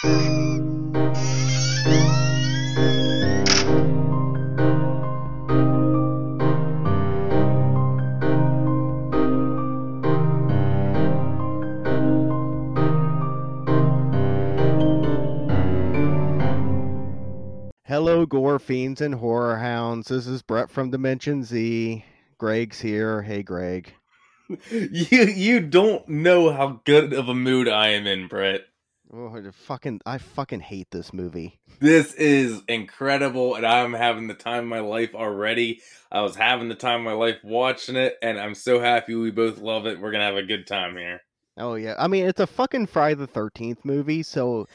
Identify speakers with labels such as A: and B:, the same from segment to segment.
A: Hello, gore fiends and horror hounds. This is Brett from Dimension Z. Greg's here. Hey, Greg.
B: You you don't know how good of a mood I am in, Brett.
A: Oh, I fucking, I fucking hate this movie.
B: This is incredible, and I'm having the time of my life already. I was having the time of my life watching it, and I'm so happy we both love it. We're gonna have a good time here.
A: Oh yeah, I mean it's a fucking Friday the Thirteenth movie, so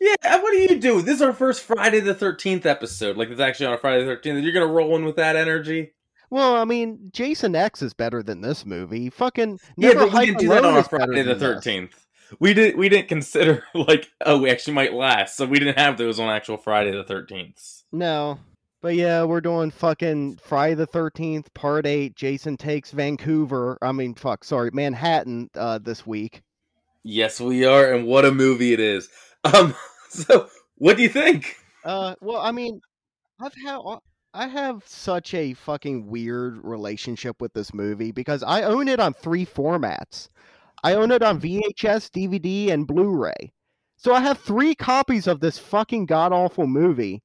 B: Yeah, what do you do? This is our first Friday the Thirteenth episode. Like it's actually on a Friday the Thirteenth. You're gonna roll in with that energy.
A: well, I mean Jason X is better than this movie. Fucking
B: Yeah, but we didn't do that on a Friday the. Thirteenth. We did. We didn't consider like oh, we actually might last, so we didn't have those on actual Friday the Thirteenth.
A: No, but yeah, we're doing fucking Friday the Thirteenth Part Eight. Jason takes Vancouver. I mean, fuck, sorry, Manhattan. Uh, this week.
B: Yes, we are, and what a movie it is. Um, so what do you think?
A: Uh, well, I mean, I've had I have such a fucking weird relationship with this movie because I own it on three formats. I own it on VHS, DVD, and Blu-ray. So I have three copies of this fucking god awful movie,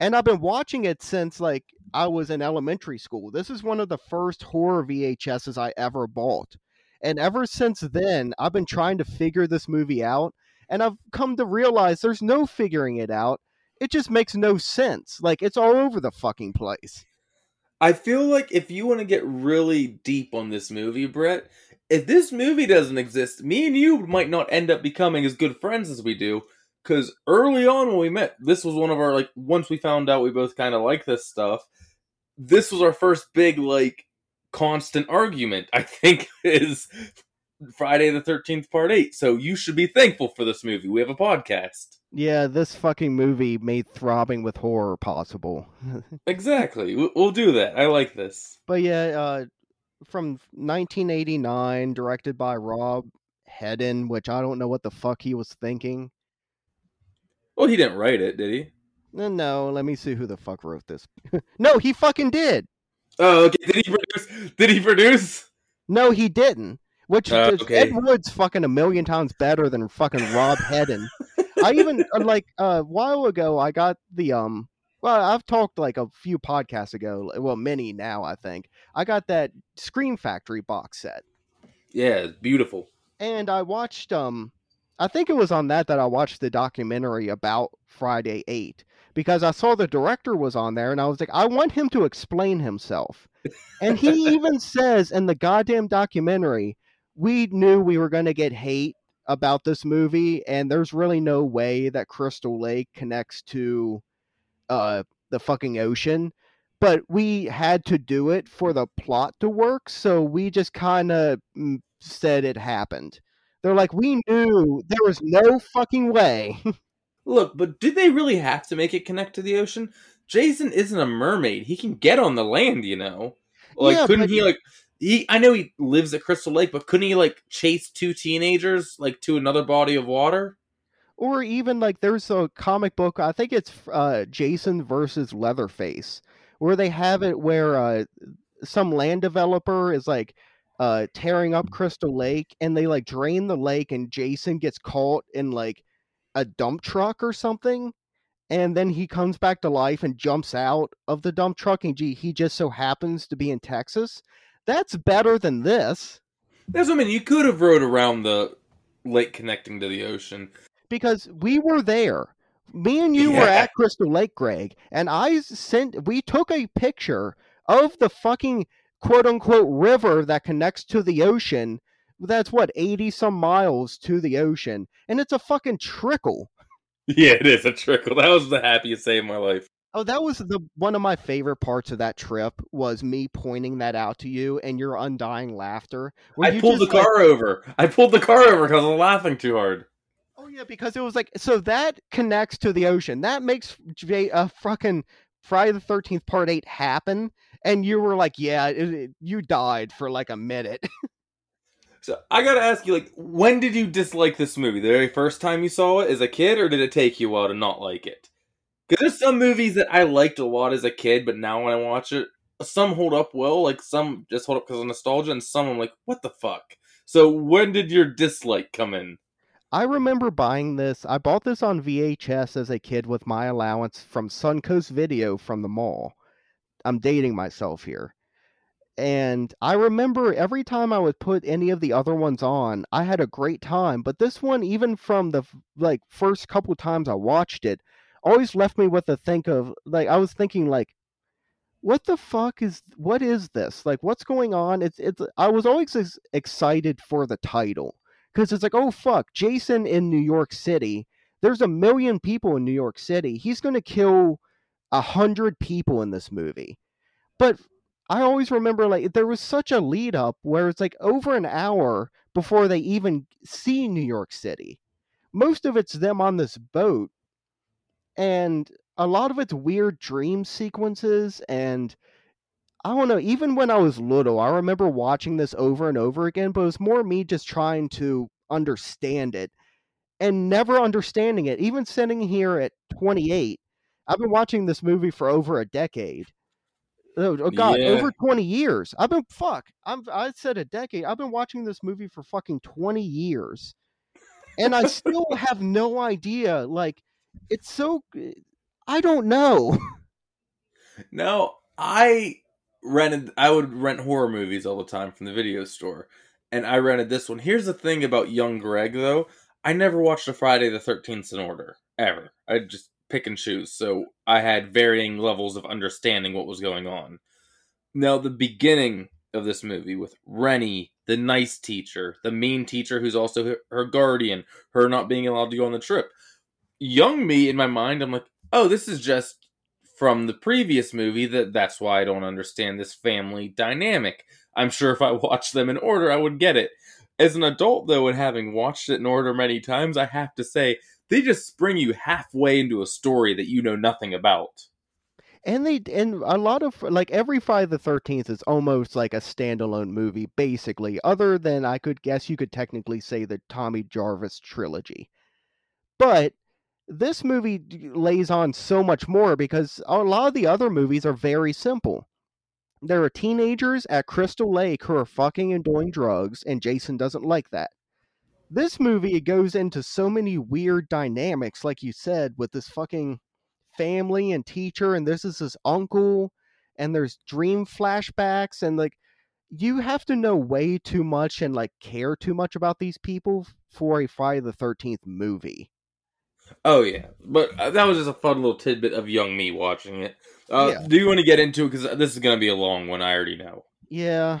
A: and I've been watching it since like I was in elementary school. This is one of the first horror VHSs I ever bought. And ever since then, I've been trying to figure this movie out, and I've come to realize there's no figuring it out it just makes no sense. Like it's all over the fucking place.
B: I feel like if you want to get really deep on this movie, Brett, if this movie doesn't exist, me and you might not end up becoming as good friends as we do. Because early on when we met, this was one of our like. Once we found out we both kind of like this stuff, this was our first big like constant argument. I think is Friday the Thirteenth Part Eight. So you should be thankful for this movie. We have a podcast.
A: Yeah, this fucking movie made throbbing with horror possible.
B: Exactly. We- We'll do that. I like this.
A: but yeah, uh, from 1989, directed by Rob Hedden, which I don't know what the fuck he was thinking.
B: Well, he didn't write it, did he?
A: No, no, let me see who the fuck wrote this. no, he fucking did.
B: Oh, okay. Did he produce? Did he produce?
A: No, he didn't. Which
B: Uh,
A: is
B: okay.
A: Ed Wood's fucking a million times better than fucking Rob Hedden. I even uh, like a while ago I got the um well I've talked like a few podcasts ago well many now I think. I got that Scream Factory box set.
B: Yeah, it's beautiful.
A: and I watched um I think it was on that that I watched the documentary about Friday 8 because I saw the director was on there and I was like I want him to explain himself. And he even says in the goddamn documentary we knew we were going to get hate about this movie and there's really no way that Crystal Lake connects to uh the fucking ocean but we had to do it for the plot to work so we just kind of said it happened they're like we knew there was no fucking way
B: Look, but did they really have to make it connect to the ocean? Jason isn't a mermaid. He can get on the land, you know. Like,
A: Yeah,
B: couldn't he like? He, I know he lives at Crystal Lake, but couldn't he like chase two teenagers like to another body of water?
A: Or even like there's a comic book i think it's uh jason versus leatherface where they have it where uh some land developer is like uh tearing up crystal lake and they like drain the lake and jason gets caught in like a dump truck or something and then he comes back to life and jumps out of the dump truck and gee, he just so happens to be in texas that's better than this
B: That's what I mean. You could have rode around the lake connecting to the ocean.
A: Because we were there. Me and you were at Crystal Lake, Greg, and I sent. We took a picture of the fucking quote unquote river that connects to the ocean. That's what eighty some miles to the ocean, and it's a fucking trickle.
B: Yeah, it is a trickle. That was the happiest day of my life.
A: Oh, that was the one of my favorite parts of that trip was me pointing that out to you and your undying laughter.
B: I pulled the
A: just, like-
B: car over. I pulled the car over because I was laughing too hard.
A: Oh yeah, because it was like so that connects to the ocean. That makes J- uh, fucking Friday the Thirteenth Part Eight happen, and you were like, "Yeah, it, it- you died for like a minute."
B: So I gotta ask you, like, when did you dislike this movie? The very first time you saw it as a kid, or did it take you a while to not like it? Because there's some movies that I liked a lot as a kid, but now when I watch it, some hold up well, like some just hold up because of nostalgia, and some I'm like, what the fuck? So when did your dislike come in?
A: I remember buying this. I bought this on VHS as a kid with my allowance from Suncoast Video from the mall. I'm dating myself here. And I remember every time I would put any of the other ones on, I had a great time. But this one, even from the like first couple times I watched it, always left me with a think of like I was thinking like, what the fuck is what is this? Like, what's going on? It's it's. I was always ex- excited for the title because it's like, oh fuck, Jason in New York City. There's a million people in New York City. He's gonna kill a hundred people in this movie. But I always remember like there was such a lead up where it's like over an hour before they even see New York City. Most of it's them on this boat, and a lot of it's weird dream sequences and I don't know, even when I was little, I remember watching this over and over again, but it was more me just trying to understand it and never understanding it. Even sitting here at 28, I've been watching this movie for over a decade. Oh, oh God,
B: Yeah.
A: over 20 years. I've been fuck. I'm I said a decade. I've been watching this movie for fucking 20 years. And I still have no idea. Like it's so I don't know.
B: No, I rented. I would rent horror movies all the time from the video store, and I rented this one. Here's the thing about young Greg, though. I never watched a Friday the Thirteenth in order ever. I just pick and choose, so I had varying levels of understanding what was going on. Now, the beginning of this movie with Rennie, the nice teacher, the mean teacher who's also her, her guardian, her not being allowed to go on the trip. Young me in my mind, I'm like, oh, this is just from the previous movie that that's why I don't understand this family dynamic. I'm sure if I watched them in order, I would get it. As an adult, though, and having watched it in order many times, I have to say they just spring you halfway into a story that you know nothing about.
A: And they and a lot of like every Friday the Thirteenth is almost like a standalone movie, basically. Other than I could guess you could technically say the Tommy Jarvis trilogy, but this movie lays on so much more because a lot of the other movies are very simple. There are teenagers at Crystal Lake who are fucking and doing drugs, and Jason doesn't like that. This movie it goes into so many weird dynamics, like you said, with this fucking family and teacher, and this is his uncle, and there's dream flashbacks, and like you have to know way too much and like care too much about these people for a Friday the Thirteenth movie.
B: Oh yeah, but uh, that was just a fun little tidbit of young me watching it. Uh,
A: Yeah.
B: Do you want to get into it because this is going to be a long one? I already know.
A: Yeah,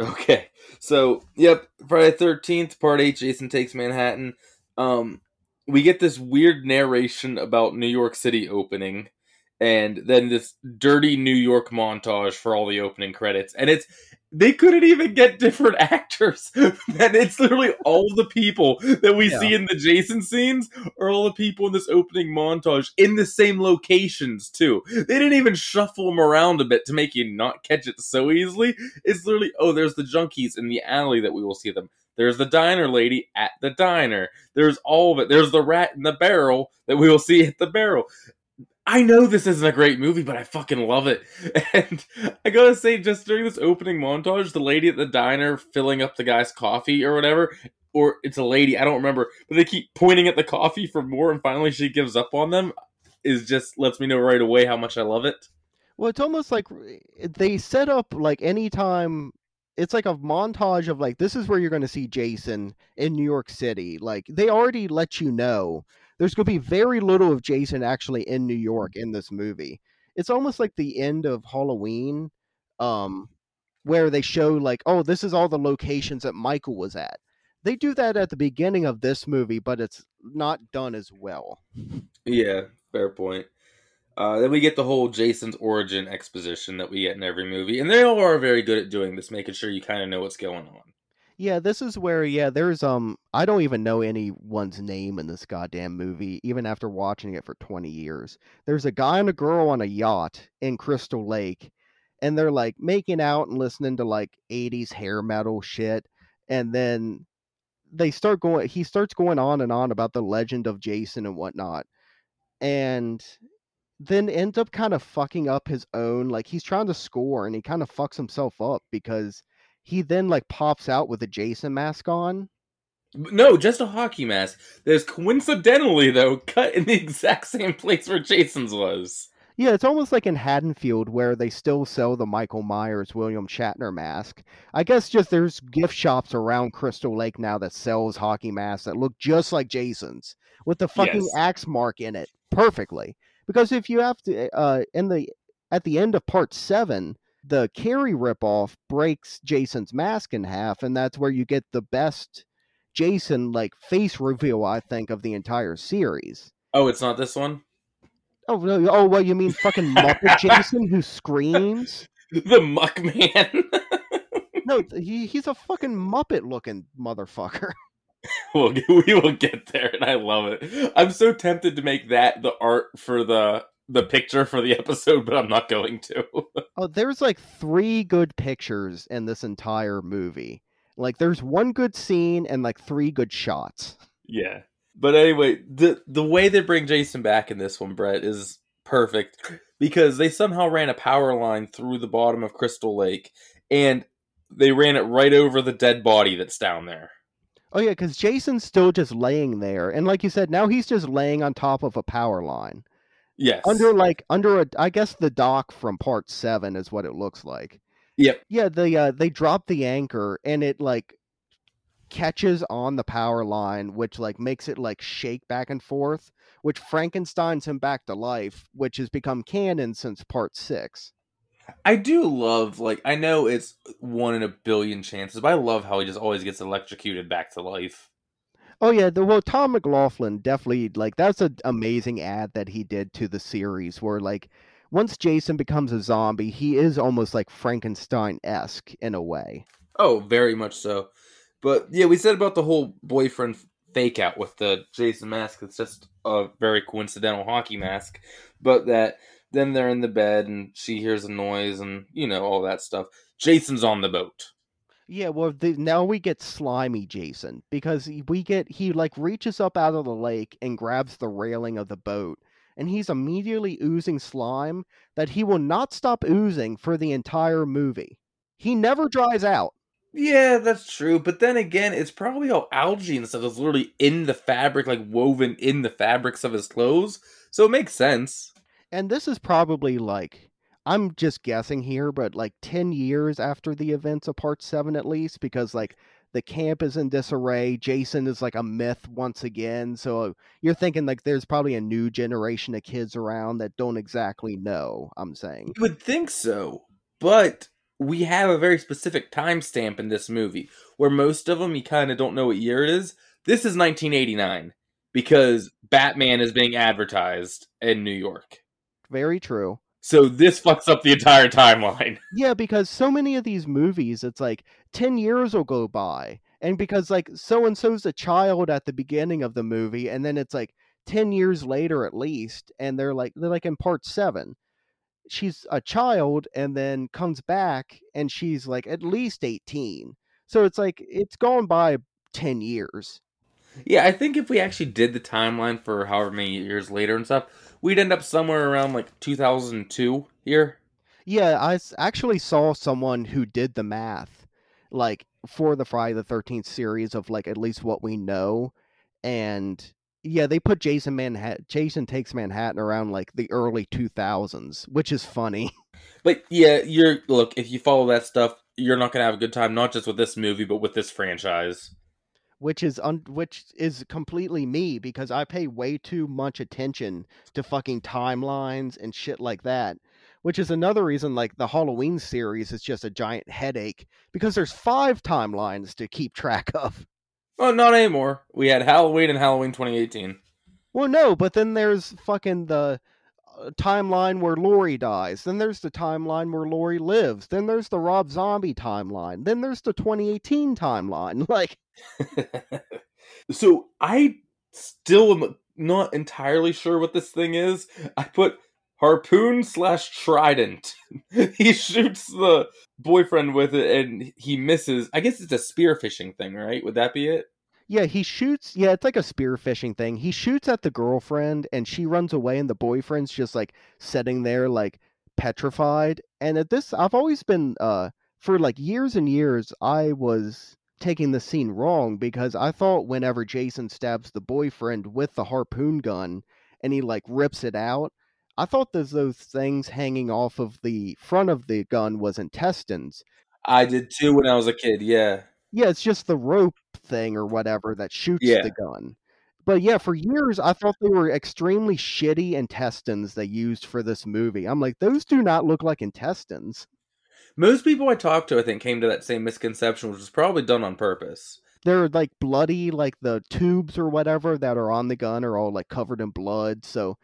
B: Okay, so yep, Friday Thirteenth Part Eight. Jason takes Manhattan. Um, we get this weird narration about New York City opening, and then this dirty New York montage for all the opening credits, and it's they couldn't even get different actors. and it's literally all the people that we
A: Yeah.
B: see in the Jason scenes are all the people in this opening montage in the same locations too. They didn't even shuffle them around a bit to make you not catch it so easily. It's literally, oh, there's the junkies in the alley that we will see them. There's the diner lady at the diner. There's all of it. There's the rat in the barrel that we will see at the barrel. I know this isn't a great movie, but I fucking love it. And I gotta say, just during this opening montage, the lady at the diner filling up the guy's coffee or whatever, or it's a lady, I don't remember, but they keep pointing at the coffee for more, and finally she gives up on them, is just lets me know right away how much I love it.
A: Well, it's almost like they set up like anytime it's like a montage of like this is where you're going to see Jason in New York City. Like they already let you know there's going to be very little of Jason actually in New York in this movie. It's almost like the end of Halloween um where they show like oh this is all the locations that Michael was at. They do that at the beginning of this movie, but it's not done as well.
B: Yeah, fair point. Uh, then we get the whole Jason's origin exposition that we get in every movie, and they all are very good at doing this, making sure you kind of know what's going on.
A: Yeah, this is where yeah, there's um I don't even know anyone's name in this goddamn movie even after watching it for 20 years. There's a guy and a girl on a yacht in Crystal Lake and they're like making out and listening to like 80s hair metal shit and then they start going. He starts going on and on about the legend of Jason and whatnot, and then ends up kind of fucking up his own. Like he's trying to score, and he kind of fucks himself up because he then like pops out with a Jason mask on.
B: No, just a hockey mask. There's coincidentally though cut in the exact same place where Jason's was.
A: Yeah, it's almost like in Haddonfield where they still sell the Michael Myers William Shatner mask. I guess just there's gift shops around Crystal Lake now that sells hockey masks that look just like Jason's with the fucking
B: Yes.
A: axe mark in it perfectly. Because if you have to uh in the at the end of part 7, the Carrie ripoff breaks Jason's mask in half and that's where you get the best Jason like face reveal I think of the entire series.
B: Oh, it's not this one.
A: Oh, no, oh, well, you mean fucking Muppet Jason who screams?
B: The Muck Man.
A: No, he, he's a fucking Muppet looking motherfucker.
B: we'll we will get there, and I love it. I'm so tempted to make that the art for the the picture for the episode, but I'm not going to.
A: Oh, there's like three good pictures in this entire movie. Like, there's one good scene and like three good shots.
B: yeah, but anyway, the the way they bring Jason back in this one, Brett, is perfect because they somehow ran a power line through the bottom of Crystal Lake, and they ran it right over the dead body that's down there.
A: Oh, yeah, because Jason's still just laying there. And like you said, now he's just laying on top of a power line.
B: Yes,
A: Under, like, under a, I guess the dock from part seven is what it looks like.
B: Yep.
A: Yeah, the uh, they drop the anchor and it like catches on the power line, which like makes it like shake back and forth, which Frankenstein's him back to life, which has become canon since part six.
B: I do love like I know it's one in a billion chances, but I love how he just always gets electrocuted back to life.
A: Oh yeah, the well Tom McLoughlin definitely like that's an amazing ad that he did to the series where like once Jason becomes a zombie, he is almost like Frankenstein esque in a way.
B: Oh, very much so. But yeah, we said about the whole boyfriend fake out with the Jason mask. It's just a very coincidental hockey mask. But that then they're in the bed and she hears a noise and you know all that stuff. Jason's on the boat.
A: Yeah, well, the, now we get slimy Jason because we get he like reaches up out of the lake and grabs the railing of the boat, and he's immediately oozing slime that he will not stop oozing for the entire movie. He never dries out.
B: Yeah, that's true. But then again, it's probably all algae and stuff that's literally in the fabric, like woven in the fabrics of his clothes. So it makes sense.
A: And this is probably like I'm just guessing here, but like 10 years after the events of part 7 at least because like the camp is in disarray. Jason is like a myth once again. So uh, you're thinking like there's probably a new generation of kids around that don't exactly know, I'm saying.
B: You would think so, but we have a very specific timestamp in this movie where most of them you kind of don't know what year it is. This is 1989 because Batman is being advertised in New York.
A: Very true.
B: So this fucks up the entire timeline.
A: Yeah, because so many of these movies, it's like 10 years will go by. And because like so and so's a child at the beginning of the movie, and then it's like 10 years later at least, and they're like they're like in part seven. She's a child and then comes back and she's like at least 18. So it's like it's gone by 10 years.
B: Yeah, I think if we actually did the timeline for however many years later and stuff, we'd end up somewhere around like 2002 here.
A: Yeah, I actually saw someone who did the math, like for the Friday the Thirteenth series of like at least what we know, and yeah, they put Jason Manhattan, Jason Takes Manhattan around like the early two thousands, which is funny.
B: But yeah, you're look, if you follow that stuff, you're not gonna have a good time, not just with this movie, but with this franchise.
A: Which is un- which is completely me because I pay way too much attention to fucking timelines and shit like that. Which is another reason like the Halloween series is just a giant headache because there's five timelines to keep track of.
B: Oh, not anymore. We had Halloween and Halloween 2018.
A: Well, no, but then there's fucking the timeline where Laurie dies. Then there's the timeline where Laurie lives. Then there's the Rob Zombie timeline. Then there's the 2018 timeline. Like,
B: so I still am not entirely sure what this thing is. I put harpoon slash trident. he shoots the boyfriend with it and he misses. I guess it's a spearfishing thing, right? Would that be it?
A: Yeah, he shoots. Yeah, it's like a spearfishing thing. He shoots at the girlfriend and she runs away, and the boyfriend's just like sitting there, like petrified. And at this, I've always been, uh, for like years and years, I was taking the scene wrong because I thought whenever Jason stabs the boyfriend with the harpoon gun and he like rips it out, I thought those those things hanging off of the front of the gun was intestines.
B: I did too when I was a kid. Yeah.
A: Yeah, it's just the rope thing or whatever that shoots
B: Yeah.
A: the gun. But yeah, for years I thought they were extremely shitty intestines they used for this movie. I'm like, those do not look like intestines.
B: Most people I talked to, I think, came to that same misconception, which was probably done on purpose.
A: They're like bloody, like the tubes or whatever that are on the gun are all like covered in blood. So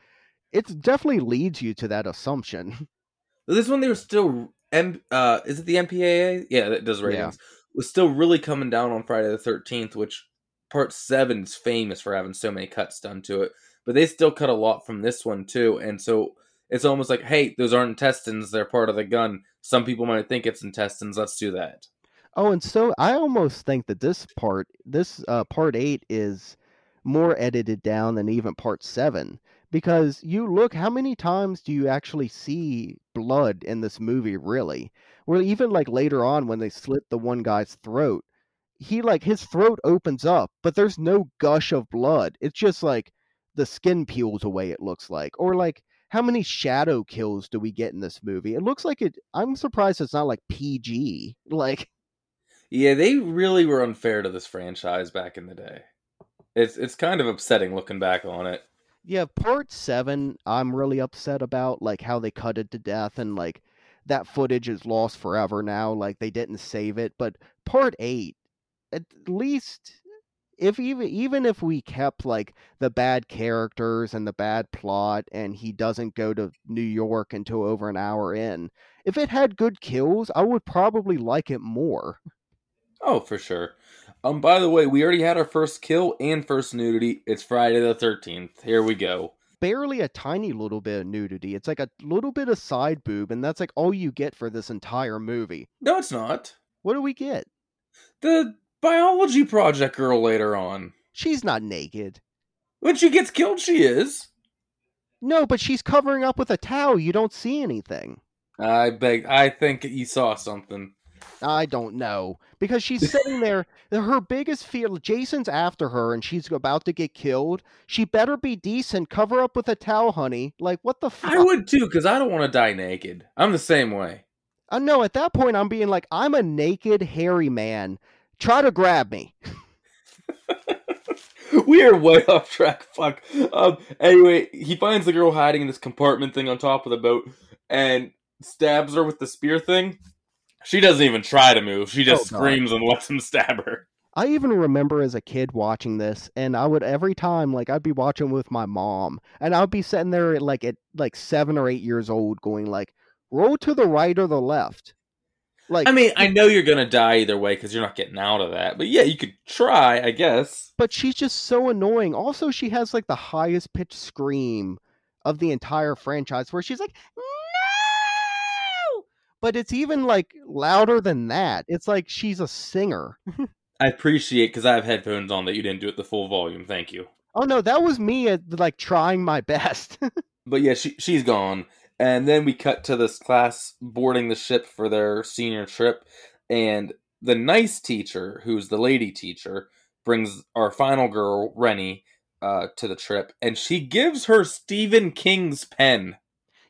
A: it definitely leads you to that assumption.
B: This one, they were still. M- uh, is it the MPAA? Yeah, that does
A: Yeah.
B: Was still really coming down on Friday the 13th, which part seven is famous for having so many cuts done to it. But they still cut a lot from this one, too. And so it's almost like, hey, those aren't intestines. They're part of the gun. Some people might think it's intestines. Let's do that.
A: Oh, and so I almost think that this part, this uh, part eight, is more edited down than even part seven. Because you look, how many times do you actually see blood in this movie, really? Well, even like later on when they slit the one guy's throat, he like his throat opens up, but there's no gush of blood. It's just like the skin peels away, it looks like. Or like, how many shadow kills do we get in this movie? It looks like it, I'm surprised it's not like PG. Like,
B: Yeah, they really were unfair to this franchise back in the day. It's it's kind of upsetting looking back on it.
A: Yeah, part seven, I'm really upset about, like how they cut it to death and like that footage is lost forever now. Like they didn't save it. But part eight, at least if even even if we kept like the bad characters and the bad plot and he doesn't go to New York until over an hour in, if it had good kills, I would probably like it more.
B: Oh, for sure. Um, by the way, we already had our first kill and first nudity. It's Friday the thirteenth. Here we go.
A: Barely a tiny little bit of nudity. It's like a little bit of side boob, and that's like all you get for this entire movie.
B: No, it's not.
A: What do we get?
B: The biology project girl later on.
A: She's not naked.
B: When she gets killed, she is.
A: No, but she's covering up with a towel. You don't see anything.
B: I beg. I think you saw something.
A: I don't know. Because she's sitting there, her biggest fear Jason's after her and she's about to get killed. She better be decent. Cover up with a towel, honey. Like, what the fuck?
B: I would too, because I don't want to die naked. I'm the same way.
A: Uh, no, at that point, I'm being like, I'm a naked, hairy man. Try to grab me.
B: we are way off track. Fuck. Um. Anyway, he finds the girl hiding in this compartment thing on top of the boat and stabs her with the spear thing. She doesn't even try to move. She just
A: Oh,
B: screams and lets him stab her.
A: I even remember as a kid watching this, and I would every time like I'd be watching with my mom, and I'd be sitting there at, like at like seven or eight years old, going like, "Roll to the right or the left." Like,
B: I mean, I know you're gonna die either way because you're not getting out of that. But yeah, you could try, I guess.
A: but she's just so annoying. Also, she has like the highest pitched scream of the entire franchise, where she's like! But it's even like louder than that. It's like she's a singer.
B: I appreciate because I have headphones on that you didn't do it the full volume. Thank you.
A: Oh no, that was me at like trying my best.
B: But yeah, she she's gone. And then we cut to this class boarding the ship for their senior trip. And the nice teacher, who's the lady teacher, brings our final girl, Rennie, uh, to the trip. And she gives her Stephen King's pen.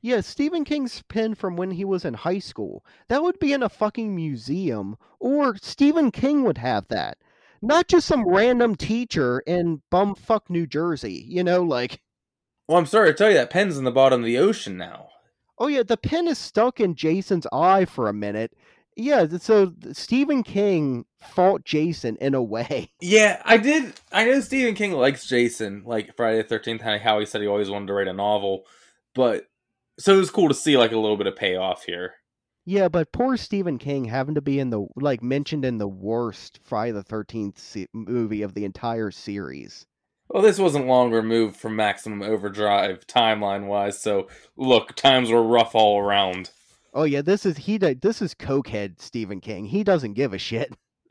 A: Yeah, Stephen King's pen from when he was in high school. That would be in a fucking museum, or Stephen King would have that. Not just some random teacher in bumfuck New Jersey, you know, like,
B: Well, I'm sorry to tell you that pen's in the bottom of the ocean now.
A: oh yeah, the pen is stuck in Jason's eye for a minute. Yeah, so Stephen King fought Jason in a way.
B: Yeah, I did. I know Stephen King likes Jason, like Friday the Thirteenth. How he said he always wanted to write a novel, but so it was cool to see like a little bit of payoff here.
A: Yeah, but poor Stephen King having to be in the, like, mentioned in the worst Friday the 13th se- movie of the entire series.
B: Well, this wasn't long removed from Maximum Overdrive timeline wise, so look, times were rough all around.
A: Oh yeah, this is he. This is cokehead Stephen King. He doesn't give a shit.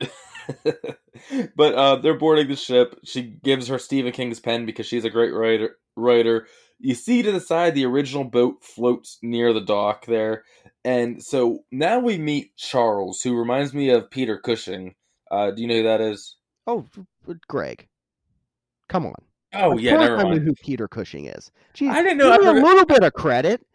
B: but uh, they're boarding the ship. She gives her Stephen King's pen because she's a great writer. Writer. You see to the side the original boat floats near the dock there, and so now we meet Charles, who reminds me of Peter Cushing. Uh, do you know who that is?
A: Oh, Greg. Come on.
B: Oh of yeah, never
A: I
B: mind.
A: know who Peter Cushing is.
B: Jeez, I didn't know.
A: Give me a little bit of credit.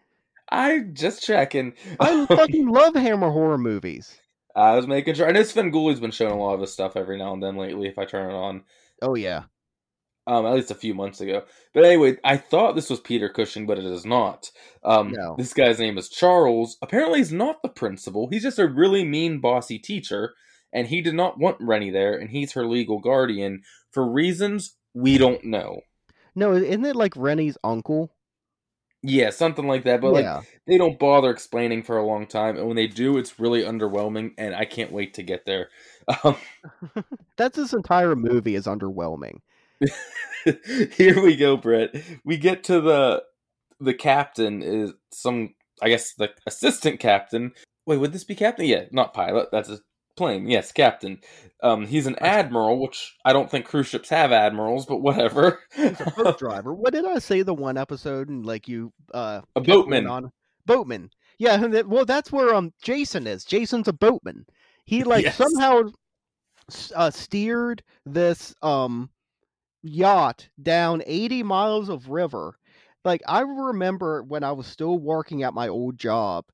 B: I just checking.
A: I fucking love Hammer horror movies.
B: I was making sure. I know Sven has been showing a lot of his stuff every now and then lately. If I turn it on.
A: Oh yeah.
B: Um, at least a few months ago. But anyway, I thought this was Peter Cushing, but it is not. Um,
A: no.
B: this guy's name is Charles. Apparently, he's not the principal. He's just a really mean, bossy teacher, and he did not want Rennie there, and he's her legal guardian for reasons we don't know.
A: No, isn't it like Rennie's uncle?
B: Yeah, something like that. But yeah. like they don't bother explaining for a long time, and when they do, it's really underwhelming, and I can't wait to get there. Um,
A: That's this entire movie is underwhelming.
B: Here we go, Brett. We get to the the captain is some I guess the assistant captain. Wait, would this be captain? Yeah, not pilot. That's a plane. Yes, captain. Um, he's an admiral, which I don't think cruise ships have admirals, but whatever.
A: he's a boat driver. What did I say the one episode and like you uh
B: a boatman
A: on boatman. Yeah, well that's where um Jason is. Jason's a boatman. He like yes. somehow uh, steered this um yacht down 80 miles of river. Like I remember when I was still working at my old job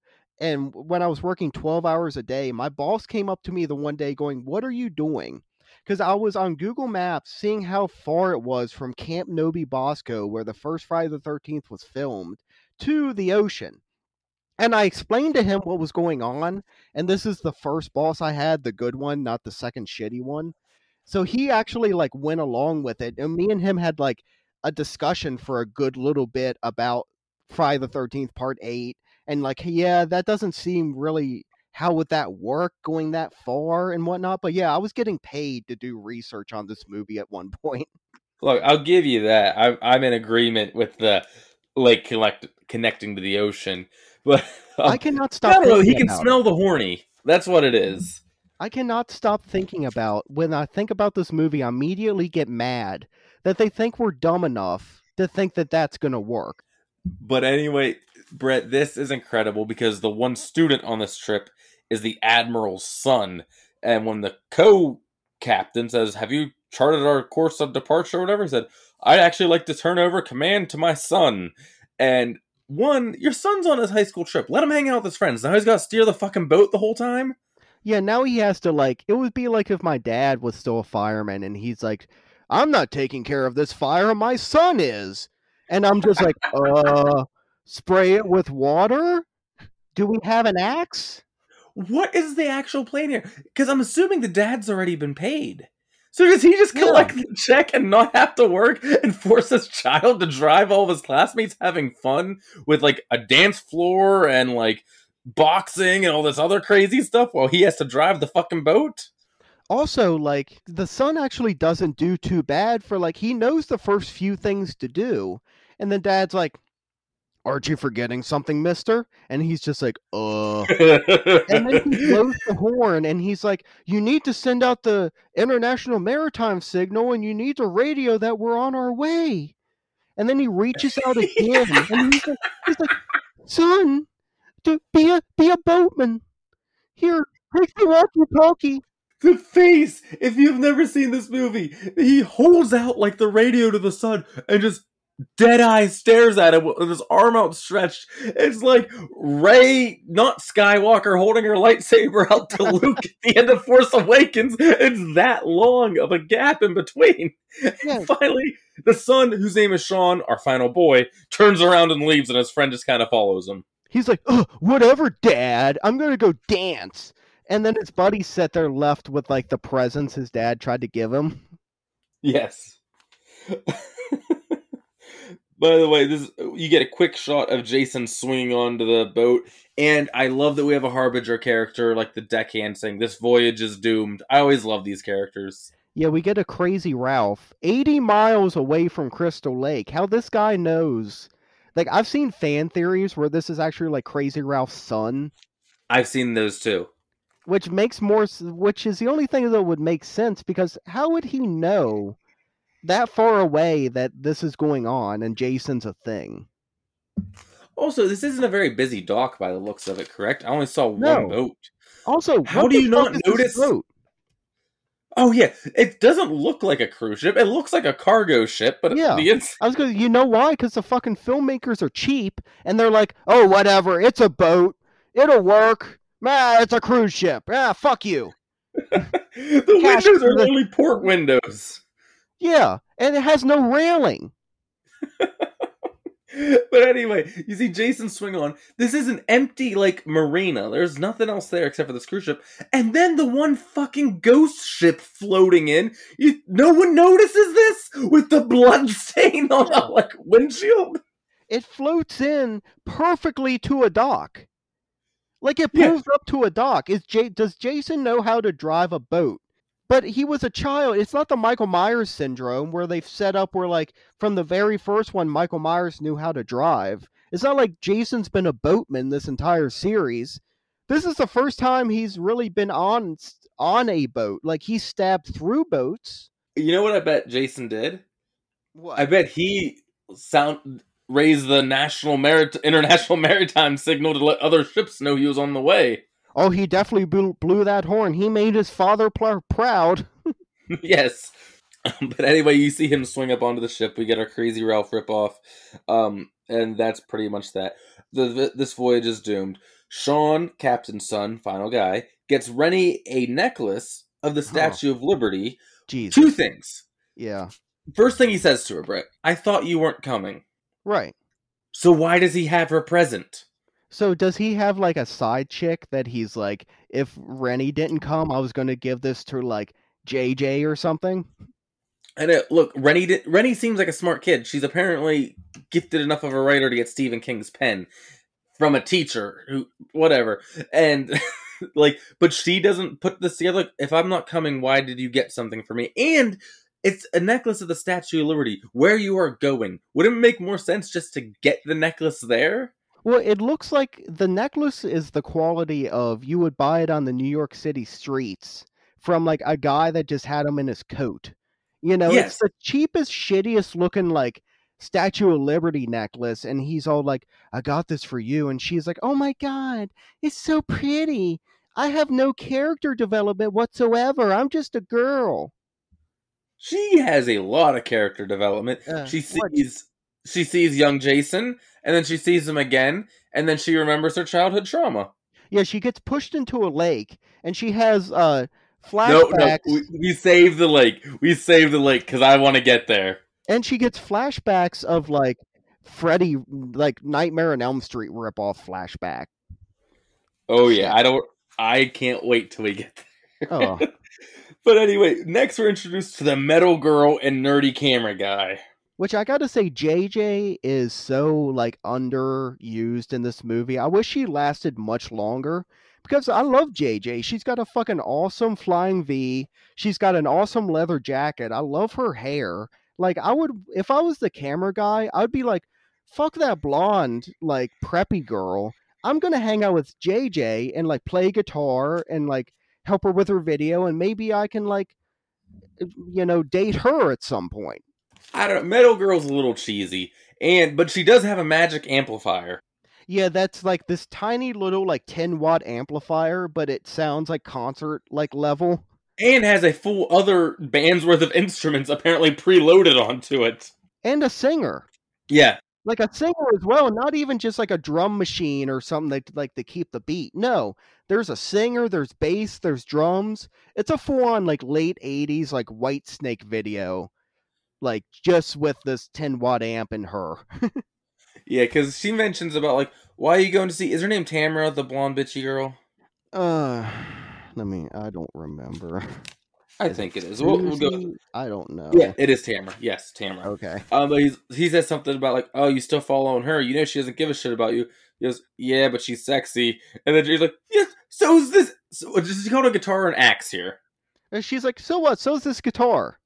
A: and when I was working 12 hours a day, my boss came up to me the one day going, What are you doing? Because I was on Google Maps seeing how far it was from Camp No-Be-Bo-Sco, where the first Friday the 13th was filmed, to the ocean. And I explained to him what was going on. And this is the first boss I had, the good one, not the second shitty one. So he actually like went along with it. And me and him had like a discussion for a good little bit about Friday the 13th, part eight and like yeah that doesn't seem really how would that work going that far and whatnot but yeah i was getting paid to do research on this movie at one point
B: look i'll give you that I, i'm in agreement with the lake collect, connecting to the ocean but
A: um, i cannot stop
B: know, he can smell it. the horny that's what it is
A: i cannot stop thinking about when i think about this movie i immediately get mad that they think we're dumb enough to think that that's going to work
B: but anyway Brett, this is incredible because the one student on this trip is the admiral's son, and when the co-captain says, "Have you charted our course of departure or whatever?" he said, "I'd actually like to turn over command to my son." And one, your son's on his high school trip. Let him hang out with his friends. Now he's got to steer the fucking boat the whole time.
A: Yeah, now he has to like. It would be like if my dad was still a fireman and he's like, "I'm not taking care of this fire. My son is," and I'm just like, "Uh." Spray it with water? Do we have an axe?
B: What is the actual plan here? Because I'm assuming the dad's already been paid. So does he just collect yeah. the check and not have to work and force his child to drive all of his classmates having fun with like a dance floor and like boxing and all this other crazy stuff while he has to drive the fucking boat?
A: Also, like the son actually doesn't do too bad for like he knows the first few things to do, and then dad's like, aren't you forgetting something, mister? And he's just like, uh. and then he blows the horn and he's like, you need to send out the international maritime signal and you need to radio that we're on our way. And then he reaches out again and he's like, he's like, son, to be a be a boatman. Here, take the walkie-talkie.
B: The face! If you've never seen this movie, he holds out like the radio to the son and just dead eye stares at him with his arm outstretched. It's like Rey, not Skywalker, holding her lightsaber out to Luke at the end of Force Awakens. It's that long of a gap in between. Yeah. Finally, the son, whose name is Sean, our final boy, turns around and leaves, and his friend just kind of follows him.
A: He's like, oh, "Whatever, Dad. I'm gonna go dance." And then his buddy sat there left with like the presents his dad tried to give him.
B: Yes. By the way, this you get a quick shot of Jason swinging onto the boat, and I love that we have a harbinger character like the deckhand saying, "This voyage is doomed." I always love these characters.
A: Yeah, we get a crazy Ralph 80 miles away from Crystal Lake. How this guy knows. Like, I've seen fan theories where this is actually like Crazy Ralph's son,
B: I've seen those too.
A: which makes more, which is the only thing that would make sense because how would he know that far away that this is going on and Jason's a thing?
B: Also, this isn't a very busy dock by the looks of it, correct? I only saw
A: No.
B: one boat.
A: Also,
B: How do you not notice-
A: boat?
B: Oh yeah, it doesn't look like a cruise ship. It looks like a cargo ship, but
A: Yeah.
B: the ins-
A: I was going to, you know why? Because the fucking filmmakers are cheap and they're like, oh, whatever, it's a boat. It'll work. Ah, it's a cruise ship. Ah, fuck you.
B: the
A: Cash
B: windows are
A: the-
B: only port windows.
A: Yeah, and it has no railing.
B: but anyway, you see Jason swing on. This is an empty like marina. There's nothing else there except for this cruise ship, and then the one fucking ghost ship floating in. You, no one notices this with the blood stain on the like windshield.
A: It floats in perfectly to a dock. Like it
B: Yeah.
A: pulls up to a dock. Is J- does Jason know how to drive a boat? But he was a child. It's not the Michael Myers syndrome where they've set up where like from the very first one Michael Myers knew how to drive. It's not like Jason's been a boatman this entire series. This is the first time he's really been on on a boat. Like he stabbed through boats.
B: You know what I bet Jason did?
A: What?
B: I bet he sound raised the national merit international maritime signal to let other ships know he was on the way.
A: Oh, he definitely blew, blew that horn. He made his father pl- proud.
B: yes. But anyway, you see him swing up onto the ship. We get our crazy Ralph ripoff, um, and that's pretty much that. The, the this voyage is doomed. Sean, Captain's son, final guy, gets Rennie a necklace of the Statue of Liberty.
A: Jesus.
B: Two things.
A: Yeah.
B: First thing he says to her, Brett, I thought you weren't coming.
A: Right.
B: So why does he have her present?
A: So does he have like a side chick that he's like, if Rennie didn't come, I was going to give this to like JJ or something?
B: And look, Rennie did, Rennie seems like a smart kid. She's apparently gifted enough of a writer to get Stephen King's pen from a teacher who whatever. And like but she doesn't put this together. If I'm not coming, why did you get something for me? And it's a necklace of the Statue of Liberty. Where you are going. Wouldn't it make more sense just to get the necklace there?
A: Well, it looks like the necklace is the quality of you would buy it on the New York City streets from like a guy that just had them in his coat. You know,
B: Yes.
A: it's the cheapest, shittiest looking like Statue of Liberty necklace, and he's all like, "I got this for you," and she's like, "Oh my god, it's so pretty. I have no character development whatsoever. I'm just a girl."
B: She has a lot of character development.
A: Uh,
B: she
A: what?
B: sees she sees young Jason, and then she sees him again, and then she remembers her childhood trauma.
A: Yeah, she gets pushed into a lake, and she has uh
B: No,
A: flashbacks.
B: no, we, we saved the lake. We saved the lake because I want to get there.
A: and she gets flashbacks of like Freddy, like Nightmare on Elm Street ripoff flashback.
B: Oh yeah, I don't. I can't wait till we get there.
A: Oh,
B: But anyway, next we're introduced to the metal girl and nerdy camera guy.
A: Which I gotta say, JJ is so like underused in this movie. I wish she lasted much longer because I love JJ. She's got a fucking awesome flying V. She's got an awesome leather jacket. I love her hair. Like I would, if I was the camera guy, I'd be like, fuck that blonde like preppy girl. I'm gonna hang out with JJ and like play guitar and like help her with her video, and maybe I can like, you know, date her at some point.
B: I don't. Metal girl's a little cheesy, and but she does have a magic amplifier.
A: Yeah, that's like this tiny little like 10 watt amplifier, but it sounds like concert like level.
B: And has a full other band's worth of instruments apparently preloaded onto it.
A: And a singer.
B: Yeah,
A: Like a singer as well, not even just like a drum machine or something that like to keep the beat. No. There's a singer, there's bass, there's drums. It's a full on like late 80s like Whitesnake video. Like just with this 10 watt amp and her.
B: yeah, because she mentions about like why are you going to see? Is her name Tamara, the blonde bitchy girl?
A: Uh let me I don't remember.
B: I
A: Is it
B: think it is. We'll, we'll go.
A: I don't know.
B: Yeah, it is Tamara. Yes, Tamara.
A: Okay.
B: Um, but he's, he says something about like, oh, you still following her? You know she doesn't give a shit about you. He goes, yeah, but she's sexy. And then she's like, yeah, so is this. So, just called a guitar an axe here.
A: And she's like, "So what? So's this guitar."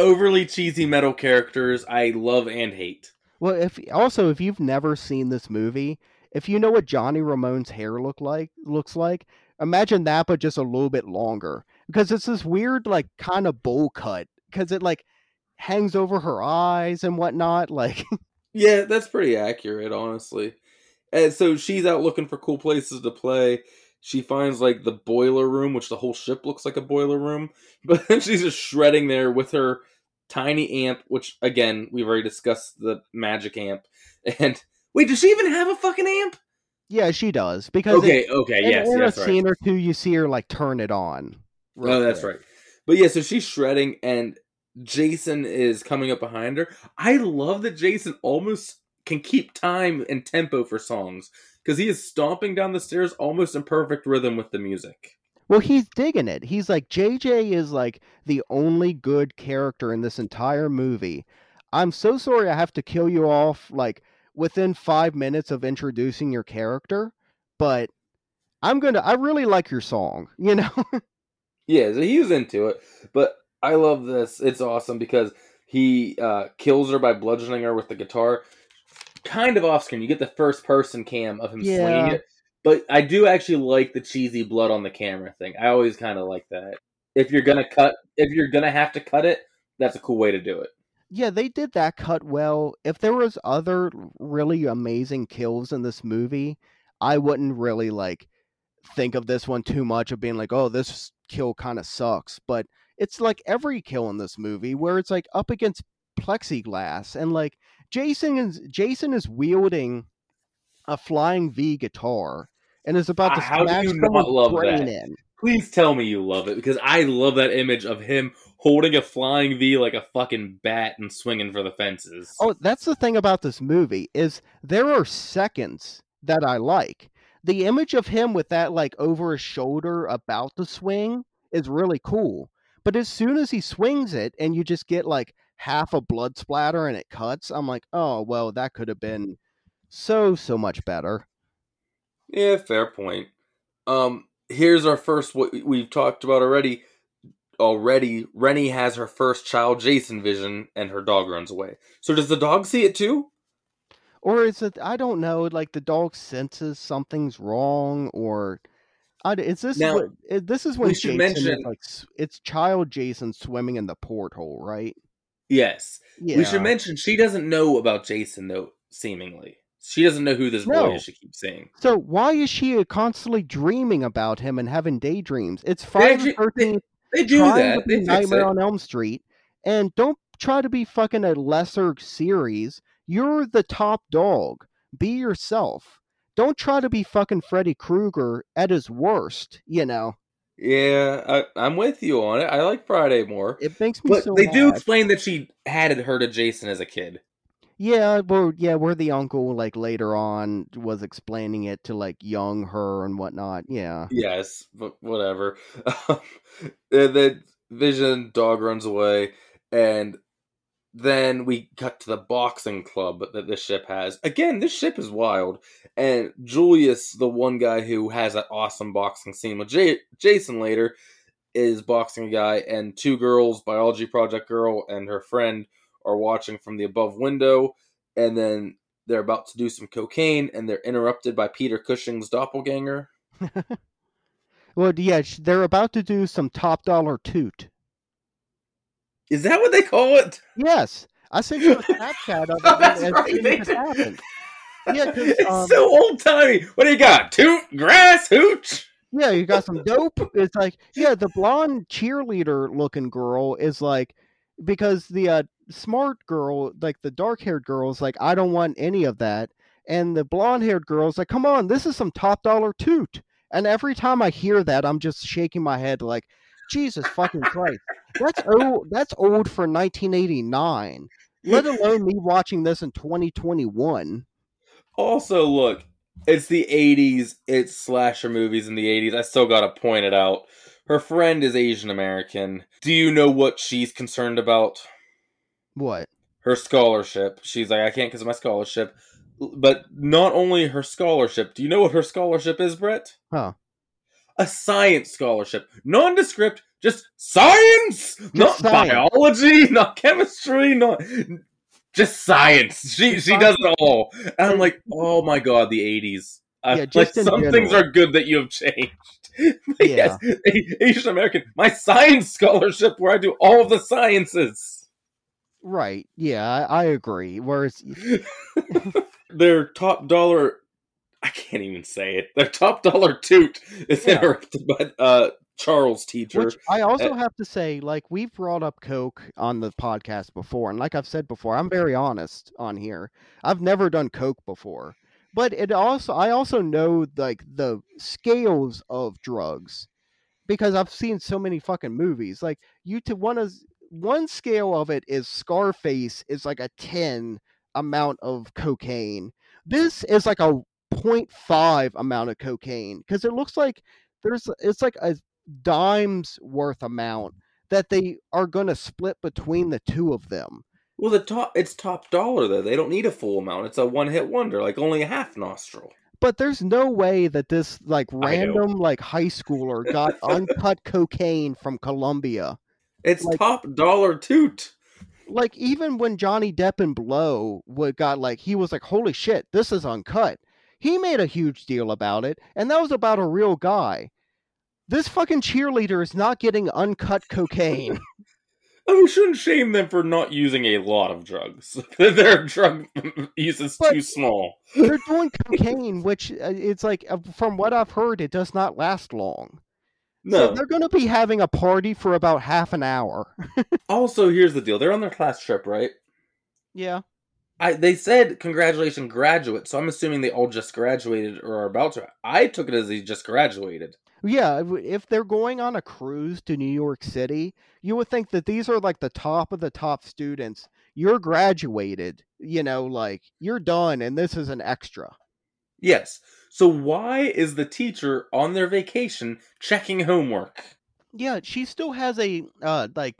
B: Overly cheesy metal characters I love and hate.
A: Well, if also if you've never seen this movie, if you know what Johnny Ramone's hair look like looks like, imagine that but just a little bit longer because it's this weird like kind of bowl cut because it like hangs over her eyes and whatnot. Like,
B: Yeah, that's pretty accurate, honestly. And so she's out looking for cool places to play. She finds like the boiler room, which the whole ship looks like a boiler room, but then she's just shredding there with her tiny amp, which again we've already discussed the magic amp. And wait, does she even have a fucking amp?
A: yeah, she does because
B: Okay,
A: it-
B: okay, yes,
A: in a
B: right.
A: scene or two, you see her like turn it on. real
B: Oh, that's
A: quick.
B: right. But yeah, so she's shredding, and Jason is coming up behind her. I love that Jason almost can keep time and tempo for songs because he is stomping down the stairs almost in perfect rhythm with the music.
A: Well, he's digging it. He's like, JJ is like the only good character in this entire movie. I'm so sorry I have to kill you off like within five minutes of introducing your character, but I'm gonna. I really like your song. You know.
B: Yeah, so he was into it, but I love this. It's awesome because he uh, kills her by bludgeoning her with the guitar. Kind of off screen, you get the first person cam of him
A: Yeah.
B: swinging it, but I do actually like the cheesy blood on the camera thing. I always kind of like that. If you're gonna cut, if you're gonna have to cut it, that's a cool way to do it.
A: yeah, they did that cut well. If there was other really amazing kills in this movie, I wouldn't really like think of this one too much of being like, oh, this kill kind of sucks. But it's like every kill in this movie where it's like up against plexiglass and like Jason is Jason is wielding a flying V guitar and is about to
B: Ah, how
A: smash someone's brain
B: that?
A: in.
B: Please tell me you love it because I love that image of him holding a flying V like a fucking bat and swinging for the fences.
A: Oh, that's the thing about this movie is there are seconds that I like. The image of him with that like over his shoulder about to swing is really cool. But as soon as he swings it and you just get like half a blood splatter and it cuts, I'm like, "Oh, well, that could have been so so much better."
B: Yeah, fair point. Um, here's our first what we've talked about already. Already, Rennie has her first child, Jason vision, and her dog runs away. So does the dog see it too?
A: Or is it I don't know, like the dog senses something's wrong or I is this
B: Now,
A: what, this is when
B: we should
A: Jason is like it's child Jason swimming in the porthole, right?
B: Yes.
A: Yeah.
B: We should mention she doesn't know about Jason though. Seemingly, she doesn't know who this boy is. She keeps saying.
A: So why is she uh, constantly dreaming about him and having daydreams? It's Friday Thirteenth,
B: They do that. They
A: Nightmare
B: it.
A: on Elm Street, and don't try to be fucking a lesser series. You're the top dog. Be yourself. Don't try to be fucking Freddy Krueger at his worst. You know,
B: Yeah, I, I'm with you on it. I like Friday more,
A: it makes me
B: but
A: so.
B: they do explain that she had her to Jason as a kid.
A: Yeah, well, yeah, where the uncle like later on was explaining it to like young her and whatnot. Yeah.
B: Yes, but whatever. and then Vision dog runs away, and then we cut to the boxing club that this ship has. Again, this ship is wild. And Julius, the one guy who has that awesome boxing scene with J- Jason later, is boxing a guy, and two girls, biology project girl and her friend, are watching from the above window, and then they're about to do some cocaine, and they're interrupted by Peter Cushing's doppelganger.
A: Well, yeah, they're about to do some top dollar toot.
B: Is that what they call it?
A: Yes, I sent you a Snapchat of it
B: That's
A: as
B: right, they
A: as
B: did.
A: it happened. Yeah,
B: it's
A: um,
B: so old timey. What do you got? Toot, grass, hooch.
A: Yeah, you got some dope. It's like, yeah, the blonde cheerleader looking girl is like, because the uh, smart girl, like the dark haired girl, is like, I don't want any of that. And the blonde haired girl's like, come on, this is some top dollar toot. And every time I hear that, I'm just shaking my head like, Jesus fucking Christ. That's old. That's old for 1989. Let alone me watching this in 2021.
B: Also, look, it's the '80s. It's slasher movies in the '80s. I still gotta point it out. Her friend is Asian American. Do you know what she's concerned about?
A: What?
B: Her scholarship. She's like, I can't because of my scholarship. But not only her scholarship. Do you know what her scholarship is, Brett?
A: Huh.
B: a science scholarship, nondescript, just science, not
A: science.
B: biology, not chemistry, not just science. She
A: Just
B: she does it all, and I'm like, oh my god, the '80s. Uh,
A: Yeah,
B: like
A: just
B: some things are good that you have changed.
A: Yeah.
B: yes, A- Asian American, my science scholarship where I do all of the sciences.
A: Right. Yeah, I, I agree. Whereas,
B: Their top dollar, I can't even say it. Their top dollar toot is
A: Yeah.
B: interrupted by uh, Charles' teacher.
A: which I also
B: Uh,
A: have to say, like we've brought up Coke on the podcast before, and like I've said before, I'm very honest on here. I've never done Coke before, but it also I also know like the scales of drugs because I've seen so many fucking movies. Like you to one is one scale of it is Scarface is like a 10 amount of cocaine. This is like a 0.5 amount of cocaine because it looks like there's it's like a dimes worth amount that they are going to split between the two of them.
B: well, the top it's top dollar though. They don't need a full amount. It's a one hit wonder, like only a half nostril.
A: But there's no way that this like random like high schooler got uncut cocaine from Colombia.
B: It's
A: Like-
B: top dollar toot.
A: like even when Johnny Depp and Blow would got like he was like, holy shit, this is uncut. He made a huge deal about it, and that was about a real guy. This fucking cheerleader is not getting uncut cocaine.
B: Oh, we shouldn't shame them for not using a lot of drugs. Their drug use is
A: But-
B: too small.
A: They're doing cocaine, which uh, it's like uh, from what I've heard, it does not last long. So
B: No.
A: they're going to be having a party for about half an hour.
B: also, here's the deal. They're on their class trip, right?
A: Yeah.
B: I they said congratulations graduate, so I'm assuming they all just graduated or are about to. I took it as they just graduated.
A: Yeah, if they're going on a cruise to New York City, you would think that these are like the top of the top students. You're graduated, you know, like you're done, and this is an extra.
B: Yes. So why is the teacher on their vacation checking homework?
A: Yeah, she still has a uh like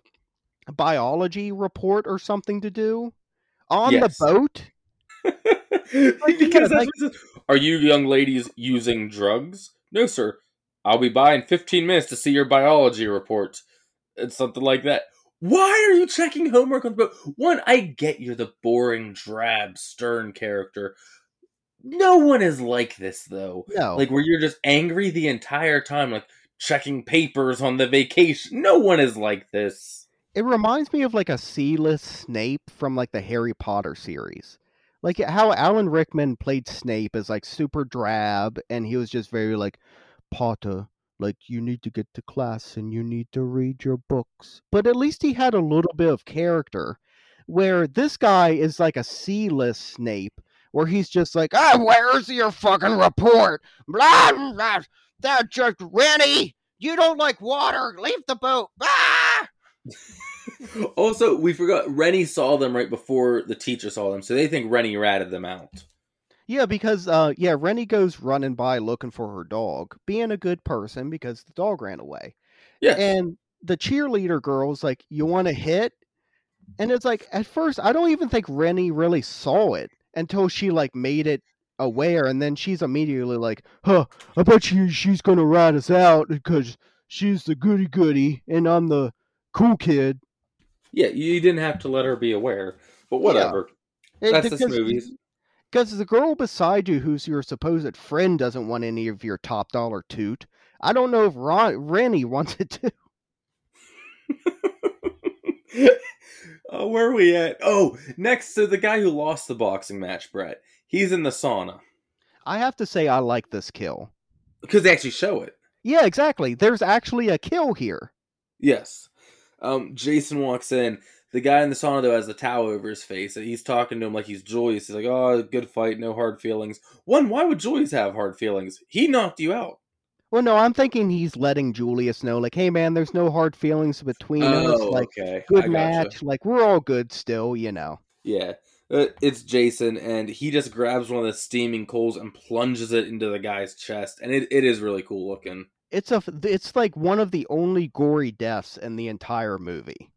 A: biology report or something to do on
B: Yes.
A: the boat.
B: because that's
A: like-.
B: Are you young ladies using drugs? No, sir. I'll be by in 15 minutes to see your biology report. It's something like that. Why are you checking homework on the boat? One, I get you're the boring, drab, stern character. No one is like this, though.
A: No,
B: Like, where you're just angry the entire time, like checking papers on the vacation. No one is like this.
A: it reminds me of like a C-list Snape from like the Harry Potter series. Like how Alan Rickman played Snape as like super drab and he was just very like Potter, like you need to get to class and you need to read your books. But at least he had a little bit of character where this guy is like a C-list Snape where he's just like, "Ah, where's your fucking report?" Blah blah. blah. That just Rennie, you don't like water. Leave the boat. Ah!
B: Also, we forgot Rennie saw them right before the teacher saw them, so they think Rennie ratted them out.
A: Yeah, because uh yeah, Rennie goes running by looking for her dog, being a good person because the dog ran away.
B: Yeah,
A: And the cheerleader girl's like, "You want to hit?" And it's like at first I don't even think Rennie really saw it until she like made it aware and then she's immediately like, "Huh, I bet you she's to ride us out because she's the goody goody and I'm the cool kid."
B: yeah, you didn't have to let her be aware, but whatever.
A: It-
B: That's this
A: because-
B: movie.
A: Because the girl beside you, who's your supposed friend, doesn't want any of your top dollar toot. I don't know if Ron, Rennie wants it too.
B: oh, where are we at? Oh, next to the guy who lost the boxing match, Brett. He's in the sauna
A: I have to say, I like this kill.
B: because they actually show it.
A: Yeah, exactly. There's actually a kill here.
B: Yes. Um, Jason walks in. The guy in the sauna though has a towel over his face, and he's talking to him like he's Julius. He's like, "Oh, good fight, no hard feelings." One, why would Julius have hard feelings? He knocked you out.
A: Well, no, I'm thinking he's letting Julius know, like, hey, man, there's no hard feelings between us.
B: Oh,
A: Like,
B: okay, I
A: good
B: gotcha.
A: match. Like, we're all good still, you know.
B: Yeah, uh, it's Jason, and he just grabs one of the steaming coals and plunges it into the guy's chest, and it, it is really cool looking.
A: It's a, it's like one of the only gory deaths in the entire movie.